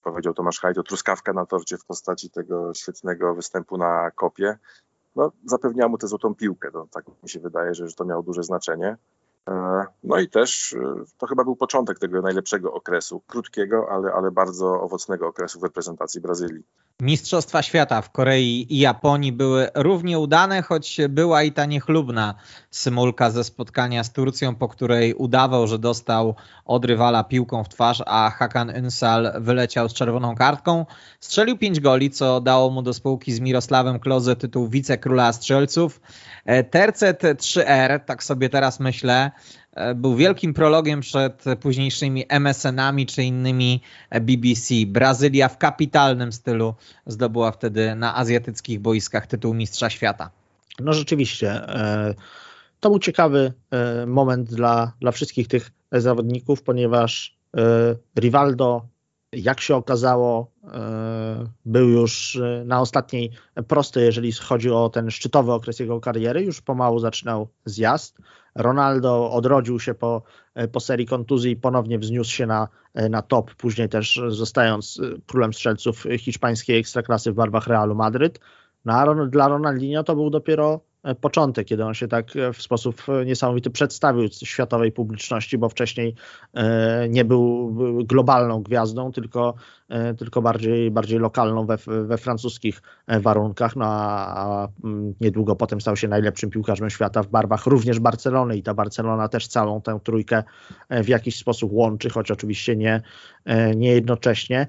powiedział Tomasz Hajto, truskawka na torcie w postaci tego świetnego występu na kopie no, zapewniała mu tę złotą piłkę. No, tak mi się wydaje, że, że to miało duże znaczenie. E, no i też e, to chyba był początek tego najlepszego okresu, krótkiego, ale, ale bardzo owocnego okresu w reprezentacji Brazylii. Mistrzostwa Świata w Korei i Japonii były równie udane, choć była i ta niechlubna symulka ze spotkania z Turcją, po której udawał, że dostał od rywala piłką w twarz, a Hakan Ünsal wyleciał z czerwoną kartką. Strzelił pięć goli, co dało mu do spółki z Mirosławem Kloze tytuł wicekróla strzelców. E, Tercet 3R, tak sobie teraz myślę, był wielkim prologiem przed późniejszymi MSN-ami czy innymi BBC. Brazylia w kapitalnym stylu zdobyła wtedy na azjatyckich boiskach tytuł Mistrza Świata. No rzeczywiście. E, to był ciekawy moment dla, dla wszystkich tych zawodników, ponieważ Rivaldo jak się okazało, e, był już e, na ostatniej prostej, jeżeli chodzi o ten szczytowy okres jego kariery, już pomału zaczynał zjazd. Ronaldo odrodził się po, e, po serii kontuzji i ponownie wzniósł się na, na top, później też zostając królem strzelców hiszpańskiej ekstraklasy w barwach Realu Madryt. No a dla Ronaldinho to był dopiero E, początek, kiedy on się tak e, w sposób e, niesamowity przedstawił światowej publiczności, bo wcześniej nie był globalną gwiazdą, tylko, tylko bardziej, bardziej lokalną we, we francuskich warunkach, no a mm, niedługo potem stał się najlepszym piłkarzem świata w barwach również Barcelony i ta Barcelona też całą tę trójkę w jakiś sposób łączy, choć oczywiście nie, nie jednocześnie.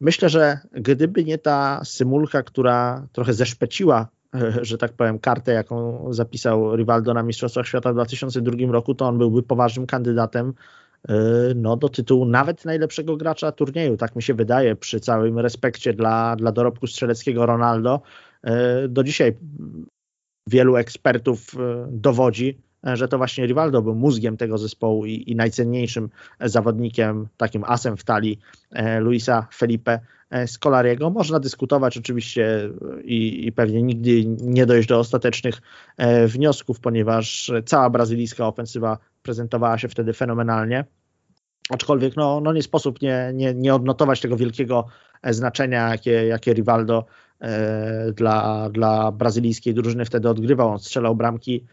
Myślę, że gdyby nie ta symulka, która trochę zeszpeciła że tak powiem, kartę, jaką zapisał Rivaldo na Mistrzostwach Świata w 2002 roku, to on byłby poważnym kandydatem e, no, do tytułu nawet najlepszego gracza turnieju. Tak mi się wydaje, przy całym respekcie dla, dla dorobku strzeleckiego Ronaldo. E, do dzisiaj wielu ekspertów e, dowodzi, że to właśnie Rivaldo był mózgiem tego zespołu i, i najcenniejszym zawodnikiem, takim asem w talii Luisa Felipe Scolariego. Można dyskutować oczywiście i, i, pewnie nigdy nie dojść do ostatecznych e, wniosków, ponieważ cała brazylijska ofensywa prezentowała się wtedy fenomenalnie. Aczkolwiek no, no nie sposób nie, nie, nie odnotować tego wielkiego e, znaczenia, jakie, jakie Rivaldo e, dla, dla brazylijskiej drużyny wtedy odgrywał. On strzelał bramki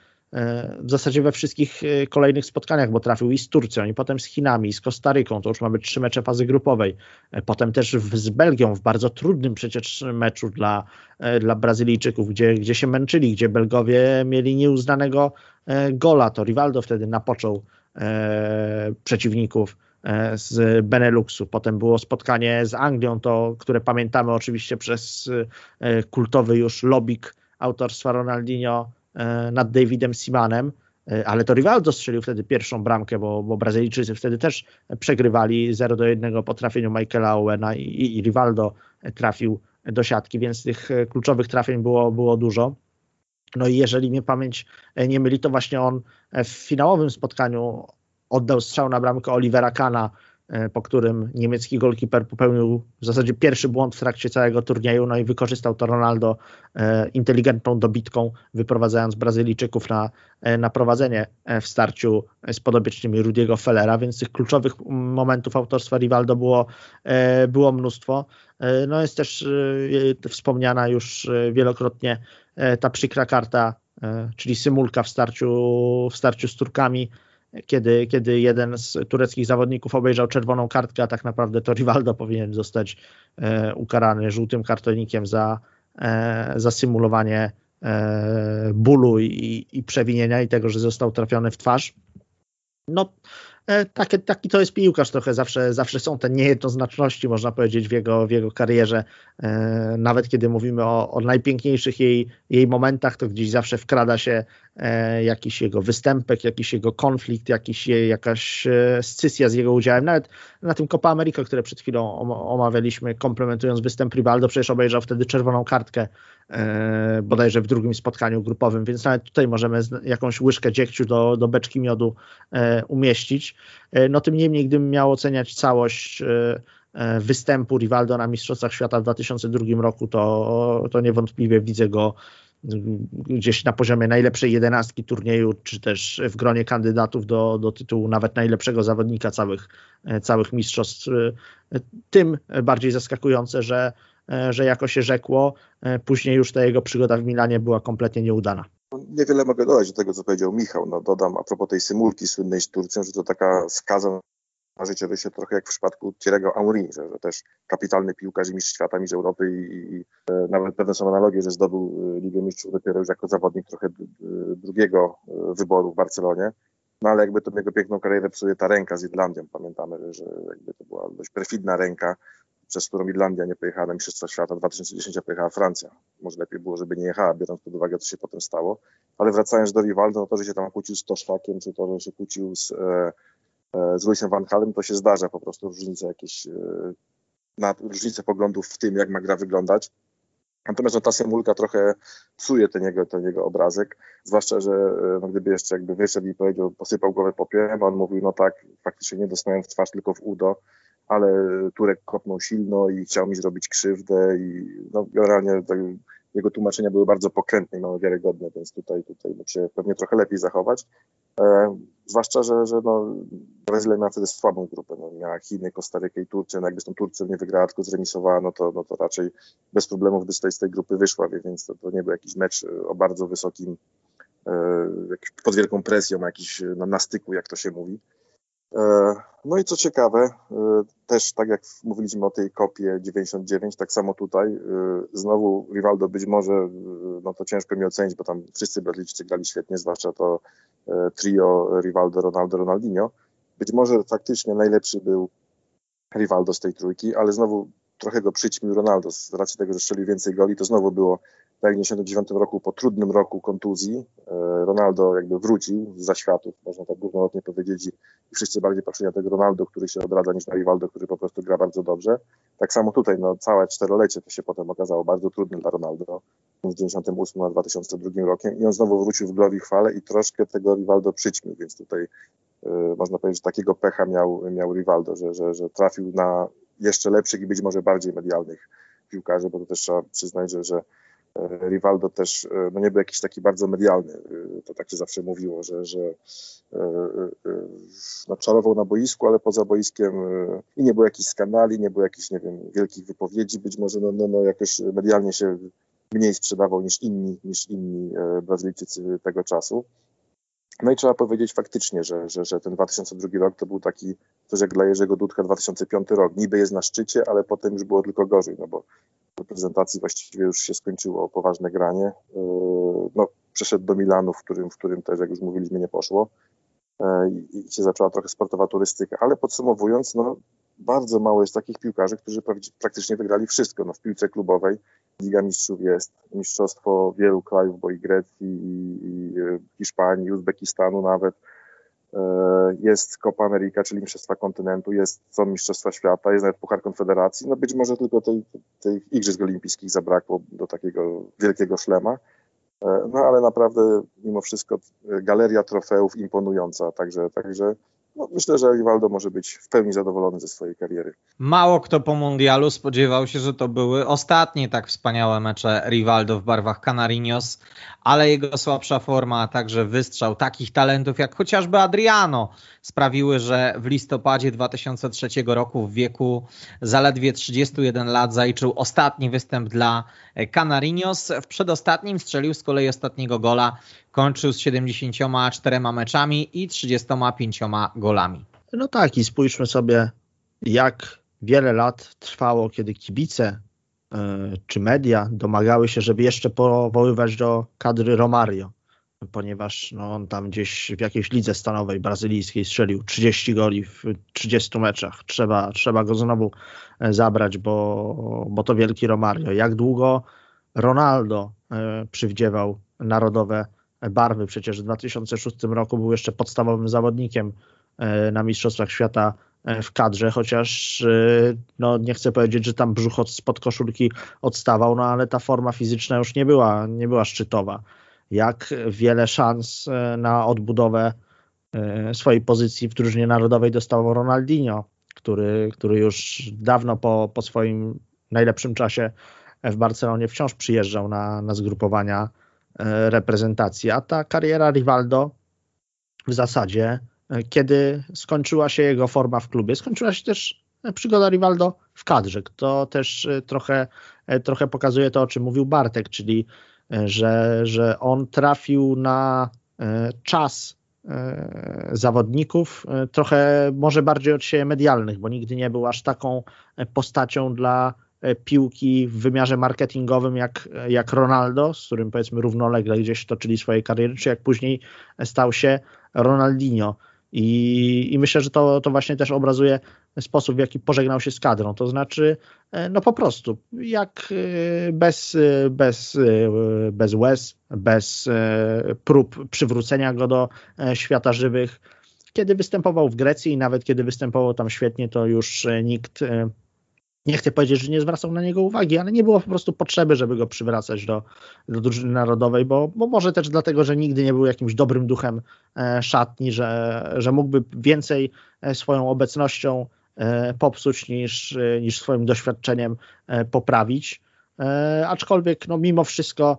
w zasadzie we wszystkich e, kolejnych spotkaniach, bo trafił i z Turcją, i potem z Chinami, i z Kostaryką, to już mamy trzy mecze fazy grupowej, e, potem też z Belgią w bardzo trudnym przecież meczu dla, e, dla Brazylijczyków, gdzie, gdzie się męczyli, gdzie Belgowie mieli nieuznanego gola, to Rivaldo wtedy napoczął przeciwników z Beneluxu. Potem było spotkanie z Anglią, to, które pamiętamy oczywiście przez kultowy już lobik autorstwa Ronaldinho nad Davidem Simanem, e, ale to Rivaldo strzelił wtedy pierwszą bramkę, bo, bo Brazylijczycy wtedy też przegrywali 0 do 1 po trafieniu Michaela Owena i, i Rivaldo trafił do siatki, więc tych e, kluczowych trafień było, było dużo. No i jeżeli mnie pamięć nie myli, to właśnie on w finałowym spotkaniu oddał strzał na bramkę Olivera Kana E, po którym niemiecki golkiper popełnił w zasadzie pierwszy błąd w trakcie całego turnieju, no i wykorzystał to Ronaldo e, inteligentną dobitką, wyprowadzając Brazylijczyków na, e, na prowadzenie w starciu z podobiecznymi Rudiego Fellera, więc tych kluczowych momentów autorstwa Rivaldo było, było mnóstwo. No jest też wspomniana już wielokrotnie ta przykra karta, czyli symulka w starciu, w starciu z Turkami, kiedy, kiedy jeden z tureckich zawodników obejrzał czerwoną kartkę, a tak naprawdę to Rivaldo powinien zostać ukarany żółtym kartonikiem za, za symulowanie bólu i, i przewinienia i tego, że został trafiony w twarz. No, E, taki, taki to jest piłkarz trochę, zawsze, zawsze są te niejednoznaczności, można powiedzieć, w jego, w jego karierze. E, nawet kiedy mówimy o, o najpiękniejszych jej, jej momentach, to gdzieś zawsze wkrada się e, jakiś jego występek, jakiś jego konflikt, jakiś, jakaś scysja z jego udziałem. Nawet na tym Copa America, które przed chwilą omawialiśmy, komplementując występ Rivaldo, przecież obejrzał wtedy czerwoną kartkę bodajże w drugim spotkaniu grupowym, więc nawet tutaj możemy jakąś łyżkę dziegciu do, do beczki miodu umieścić. E, no tym niemniej, gdybym miał oceniać całość e, e, występu Rivaldo na Mistrzostwach Świata w 2002 roku, to, to niewątpliwie widzę go gdzieś na poziomie najlepszej jedenastki turnieju, czy też w gronie kandydatów do, do tytułu nawet najlepszego zawodnika całych, całych mistrzostw. Tym bardziej zaskakujące, że, że jako się rzekło, później już ta jego przygoda w Milanie była kompletnie nieudana. Niewiele mogę dodać do tego, co powiedział Michał. No, dodam a propos tej symulki słynnej z Turcją, że to taka skaza na życie wyjście trochę jak w przypadku Thierry'ego Henry, że, że, też kapitalny piłkarz i mistrz świata, mistrz Europy i, i e, nawet pewne są analogie, że zdobył e, Ligę Mistrzów dopiero już jako zawodnik trochę drugiego e, wyboru w Barcelonie. No ale jakby to jego piękną karierę psuje ta ręka z Irlandią. Pamiętamy, że, jakby to była dość perfidna ręka przez którą Irlandia nie pojechała na Mistrzostwa Świata. W 2010 pojechała Francja. Może lepiej było, żeby nie jechała, biorąc pod uwagę, co się potem stało. Ale wracając do Rivaldo, no to, że się tam kłócił z Tosztakiem, czy to, że się kłócił z, e, z Luisem Van Halem, to się zdarza po prostu różnice jakieś, e, na, różnice poglądów w tym, jak ma gra wyglądać. Natomiast no, ta symulka trochę psuje ten jego, ten jego obrazek, zwłaszcza, że e, no, gdyby jeszcze jakby wyszedł i powiedział, posypał głowę popiołem, on mówił, no tak, faktycznie nie dostałem w twarz, tylko w udo, ale Turek kopnął silno i chciał mi zrobić krzywdę i no, generalnie tak, jego tłumaczenia były bardzo pokrętne i mało wiarygodne, więc tutaj, tutaj mógł się pewnie trochę lepiej zachować. E, zwłaszcza, że, że no, Brazylia miała wtedy słabą grupę. No, miała Chiny, Kostarykę i Turcję. No, jakby z tą Turcją nie wygrała, tylko zremisowała, no to, no to raczej bez problemów by z tej, z tej grupy wyszła, więc to, to nie był jakiś mecz o bardzo wysokim, e, pod wielką presją, jakiś no, na styku, jak to się mówi. E, no i co ciekawe, e, też tak jak mówiliśmy o tej kopie 99, tak samo tutaj, e, znowu Rivaldo być może, no to ciężko mi ocenić, bo tam wszyscy Brazylijczycy grali świetnie, zwłaszcza to trio Rivaldo, Ronaldo, Ronaldinho. Być może faktycznie najlepszy był Rivaldo z tej trójki, ale znowu trochę go przyćmił Ronaldo z racji tego, że strzelił więcej goli, to znowu było tak w 1999 roku, po trudnym roku kontuzji, e, Ronaldo jakby wrócił z zaświatów, można tak górnolotnie powiedzieć, i wszyscy bardziej patrzyli na tego Ronaldo, który się odradza, niż na Rivaldo, który po prostu gra bardzo dobrze. Tak samo tutaj, no całe czterolecie to się potem okazało bardzo trudne dla Ronaldo, w 1998 a 2002 rokiem i on znowu wrócił w glowi chwale i troszkę tego Rivaldo przyćmił, więc tutaj y, można powiedzieć, że takiego pecha miał, miał Rivaldo, że, że, że trafił na jeszcze lepszych i być może bardziej medialnych piłkarzy, bo to też trzeba przyznać, że, że e, Rivaldo też e, no nie był jakiś taki bardzo medialny. E, to tak się zawsze mówiło, że, że no, czarował na boisku, ale poza boiskiem i nie było jakichś skandali, nie było jakichś, nie wiem, wielkich wypowiedzi, być może no, no, no jakoś medialnie się mniej sprzedawał niż inni, niż inni Brazylijczycy tego czasu. No i trzeba powiedzieć faktycznie, że, że, że ten 2002 rok to był taki, coś jak dla Jerzego Dudka 2005 rok. Niby jest na szczycie, ale potem już było tylko gorzej, no bo w prezentacji właściwie już się skończyło poważne granie. Yy, no, przeszedł do Milanu, w którym, w którym też, jak już mówiliśmy, nie poszło. Yy, I się zaczęła trochę sportowa turystyka. Ale podsumowując, no, bardzo mało jest takich piłkarzy, którzy praktycznie wygrali wszystko. No, w piłce klubowej Liga Mistrzów jest, mistrzostwo wielu krajów, bo i Grecji, i, i e, Hiszpanii, Uzbekistanu nawet. E, jest Copa America, czyli Mistrzostwa Kontynentu, jest, są Mistrzostwa Świata, jest nawet Puchar Konfederacji. No być może tylko tej, tych Igrzysk Olimpijskich zabrakło do takiego wielkiego szlema. E, no ale naprawdę mimo wszystko galeria trofeów imponująca, także, także no, myślę, że Rivaldo może być w pełni zadowolony ze swojej kariery. Mało kto po mundialu spodziewał się, że to były ostatnie tak wspaniałe mecze Rivaldo w barwach Canarinos, ale jego słabsza forma, a także wystrzał takich talentów jak chociażby Adriano sprawiły, że w listopadzie 2003 roku w wieku zaledwie 31 lat zaliczył ostatni występ dla Canarinos. W przedostatnim strzelił z kolei ostatniego gola kończył z 74 meczami i 35 golami. No tak, i spójrzmy sobie, jak wiele lat trwało, kiedy kibice y, czy media domagały się, żeby jeszcze powoływać do kadry Romario, ponieważ no, on tam gdzieś w jakiejś lidze stanowej brazylijskiej strzelił 30 goli w 30 meczach. Trzeba, trzeba go znowu e, zabrać, bo, bo to wielki Romario. Jak długo Ronaldo e, przywdziewał narodowe barwy? Przecież w 2006 roku był jeszcze podstawowym zawodnikiem e, na Mistrzostwach Świata w kadrze, chociaż no, nie chcę powiedzieć, że tam brzuch od, spod koszulki odstawał, no ale ta forma fizyczna już nie była, nie była szczytowa. Jak wiele szans na odbudowę swojej pozycji w drużynie narodowej dostał Ronaldinho, który, który już dawno po, po swoim najlepszym czasie w Barcelonie wciąż przyjeżdżał na, na zgrupowania reprezentacji, a ta kariera Rivaldo w zasadzie kiedy skończyła się jego forma w klubie. Skończyła się też przygoda Rivaldo w kadrze. To też trochę, trochę pokazuje to, o czym mówił Bartek, czyli że, że on trafił na czas zawodników, trochę może bardziej od siebie medialnych, bo nigdy nie był aż taką postacią dla piłki w wymiarze marketingowym jak, jak Ronaldo, z którym powiedzmy równolegle gdzieś toczyli swoje kariery, czy jak później stał się Ronaldinho. I, I, myślę, że to, to właśnie też obrazuje sposób, w jaki pożegnał się z kadrą. To znaczy, no po prostu, jak bez, bez, bez łez, bez prób przywrócenia go do świata żywych. Kiedy występował w Grecji i nawet kiedy występował tam świetnie, to już nikt nie chcę powiedzieć, że nie zwracał na niego uwagi, ale nie było po prostu potrzeby, żeby go przywracać do, do drużyny narodowej, bo, bo może też dlatego, że nigdy nie był jakimś dobrym duchem szatni, że, że mógłby więcej swoją obecnością popsuć niż, niż swoim doświadczeniem poprawić. Aczkolwiek no, mimo wszystko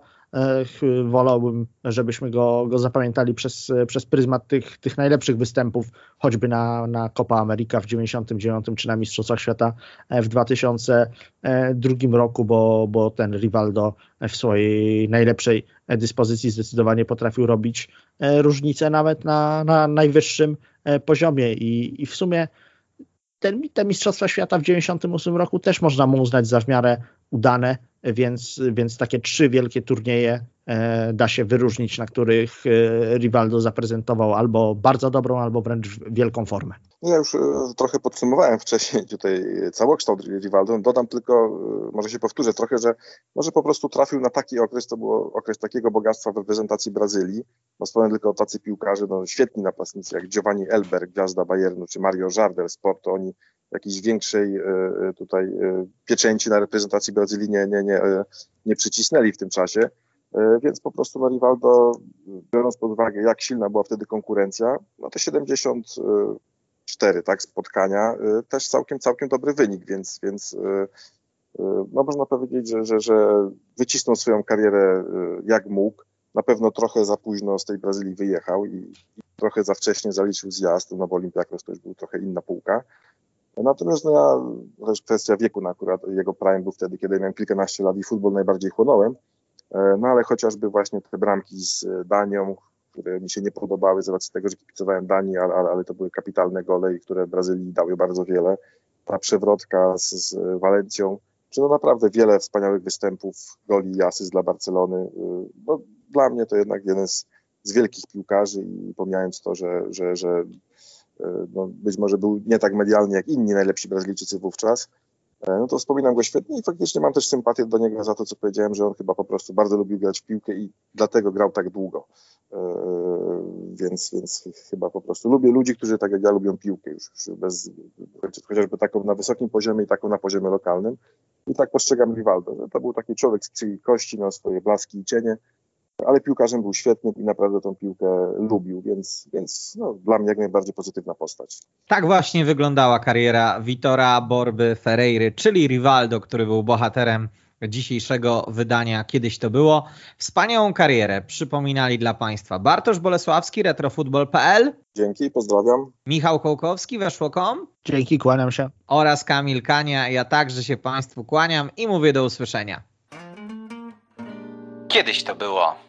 wolałbym, żebyśmy go, go zapamiętali przez, przez pryzmat tych, tych najlepszych występów, choćby na, na Copa America w 99 czy na Mistrzostwach Świata w 2002 roku, bo, bo ten Rivaldo w swojej najlepszej dyspozycji zdecydowanie potrafił robić różnicę nawet na, na najwyższym poziomie. I, i w sumie ten, te Mistrzostwa Świata w 98 roku też można mu uznać za w miarę udane, więc, więc takie trzy wielkie turnieje e, da się wyróżnić, na których e, Rivaldo zaprezentował albo bardzo dobrą, albo wręcz wielką formę. No ja już e, trochę podsumowałem wcześniej tutaj całokształt Rivaldo. Dodam tylko, może się powtórzę trochę, że może po prostu trafił na taki okres, to był okres takiego bogactwa w reprezentacji Brazylii. Wspomnę tylko tacy piłkarze, no świetni napastnicy jak Giovanni Elber, gwiazda Bayernu, czy Mario Żardel z Porto, oni jakiejś większej tutaj pieczęci na reprezentacji Brazylii nie, nie, nie, nie przycisnęli w tym czasie. Więc po prostu no Rivaldo, biorąc pod uwagę, jak silna była wtedy konkurencja, no te 74 tak, spotkania, też całkiem, całkiem dobry wynik, więc, więc no można powiedzieć, że, że, że wycisnął swoją karierę jak mógł. Na pewno trochę za późno z tej Brazylii wyjechał i, i trochę za wcześnie zaliczył zjazd, no bo Olympiakos to już był trochę inna półka. Natomiast no ja, też kwestia wieku, no akurat jego prime był wtedy, kiedy miałem kilkanaście lat i futbol najbardziej chłonąłem, no ale chociażby właśnie te bramki z Danią, które mi się nie podobały z racji tego, że kipicowałem Danii, ale, ale, ale to były kapitalne gole, które Brazylii dały bardzo wiele. Ta przewrotka z, z Walencją, czy no naprawdę wiele wspaniałych występów, goli i asyst dla Barcelony. No, dla mnie to jednak jeden z, z wielkich piłkarzy i pomijając to, że, że, że no, być może był nie tak medialny jak inni najlepsi Brazylijczycy wówczas, no to wspominam go świetnie i faktycznie mam też sympatię do niego za to, co powiedziałem, że on chyba po prostu bardzo lubił grać w piłkę i dlatego grał tak długo. Więc, więc chyba po prostu lubię ludzi, którzy tak jak ja lubią piłkę już, bez, chociażby taką na wysokim poziomie i taką na poziomie lokalnym. I tak postrzegam Rivaldo. To był taki człowiek z krwi kości, na swoje blaski i cienie, ale piłkarzem był świetny i naprawdę tą piłkę lubił, więc, więc no, dla mnie jak najbardziej pozytywna postać. Tak właśnie wyglądała kariera Vitora Borby Ferreiry, czyli Rivaldo, który był bohaterem dzisiejszego wydania Kiedyś to było. Wspaniałą karierę przypominali dla Państwa Bartosz Bolesławski, retrofutbol.pl. Dzięki, pozdrawiam. Michał Kołkowski, weszło.com. Dzięki, kłaniam się. Oraz Kamil Kania. Ja także się Państwu kłaniam i mówię do usłyszenia. Kiedyś to było.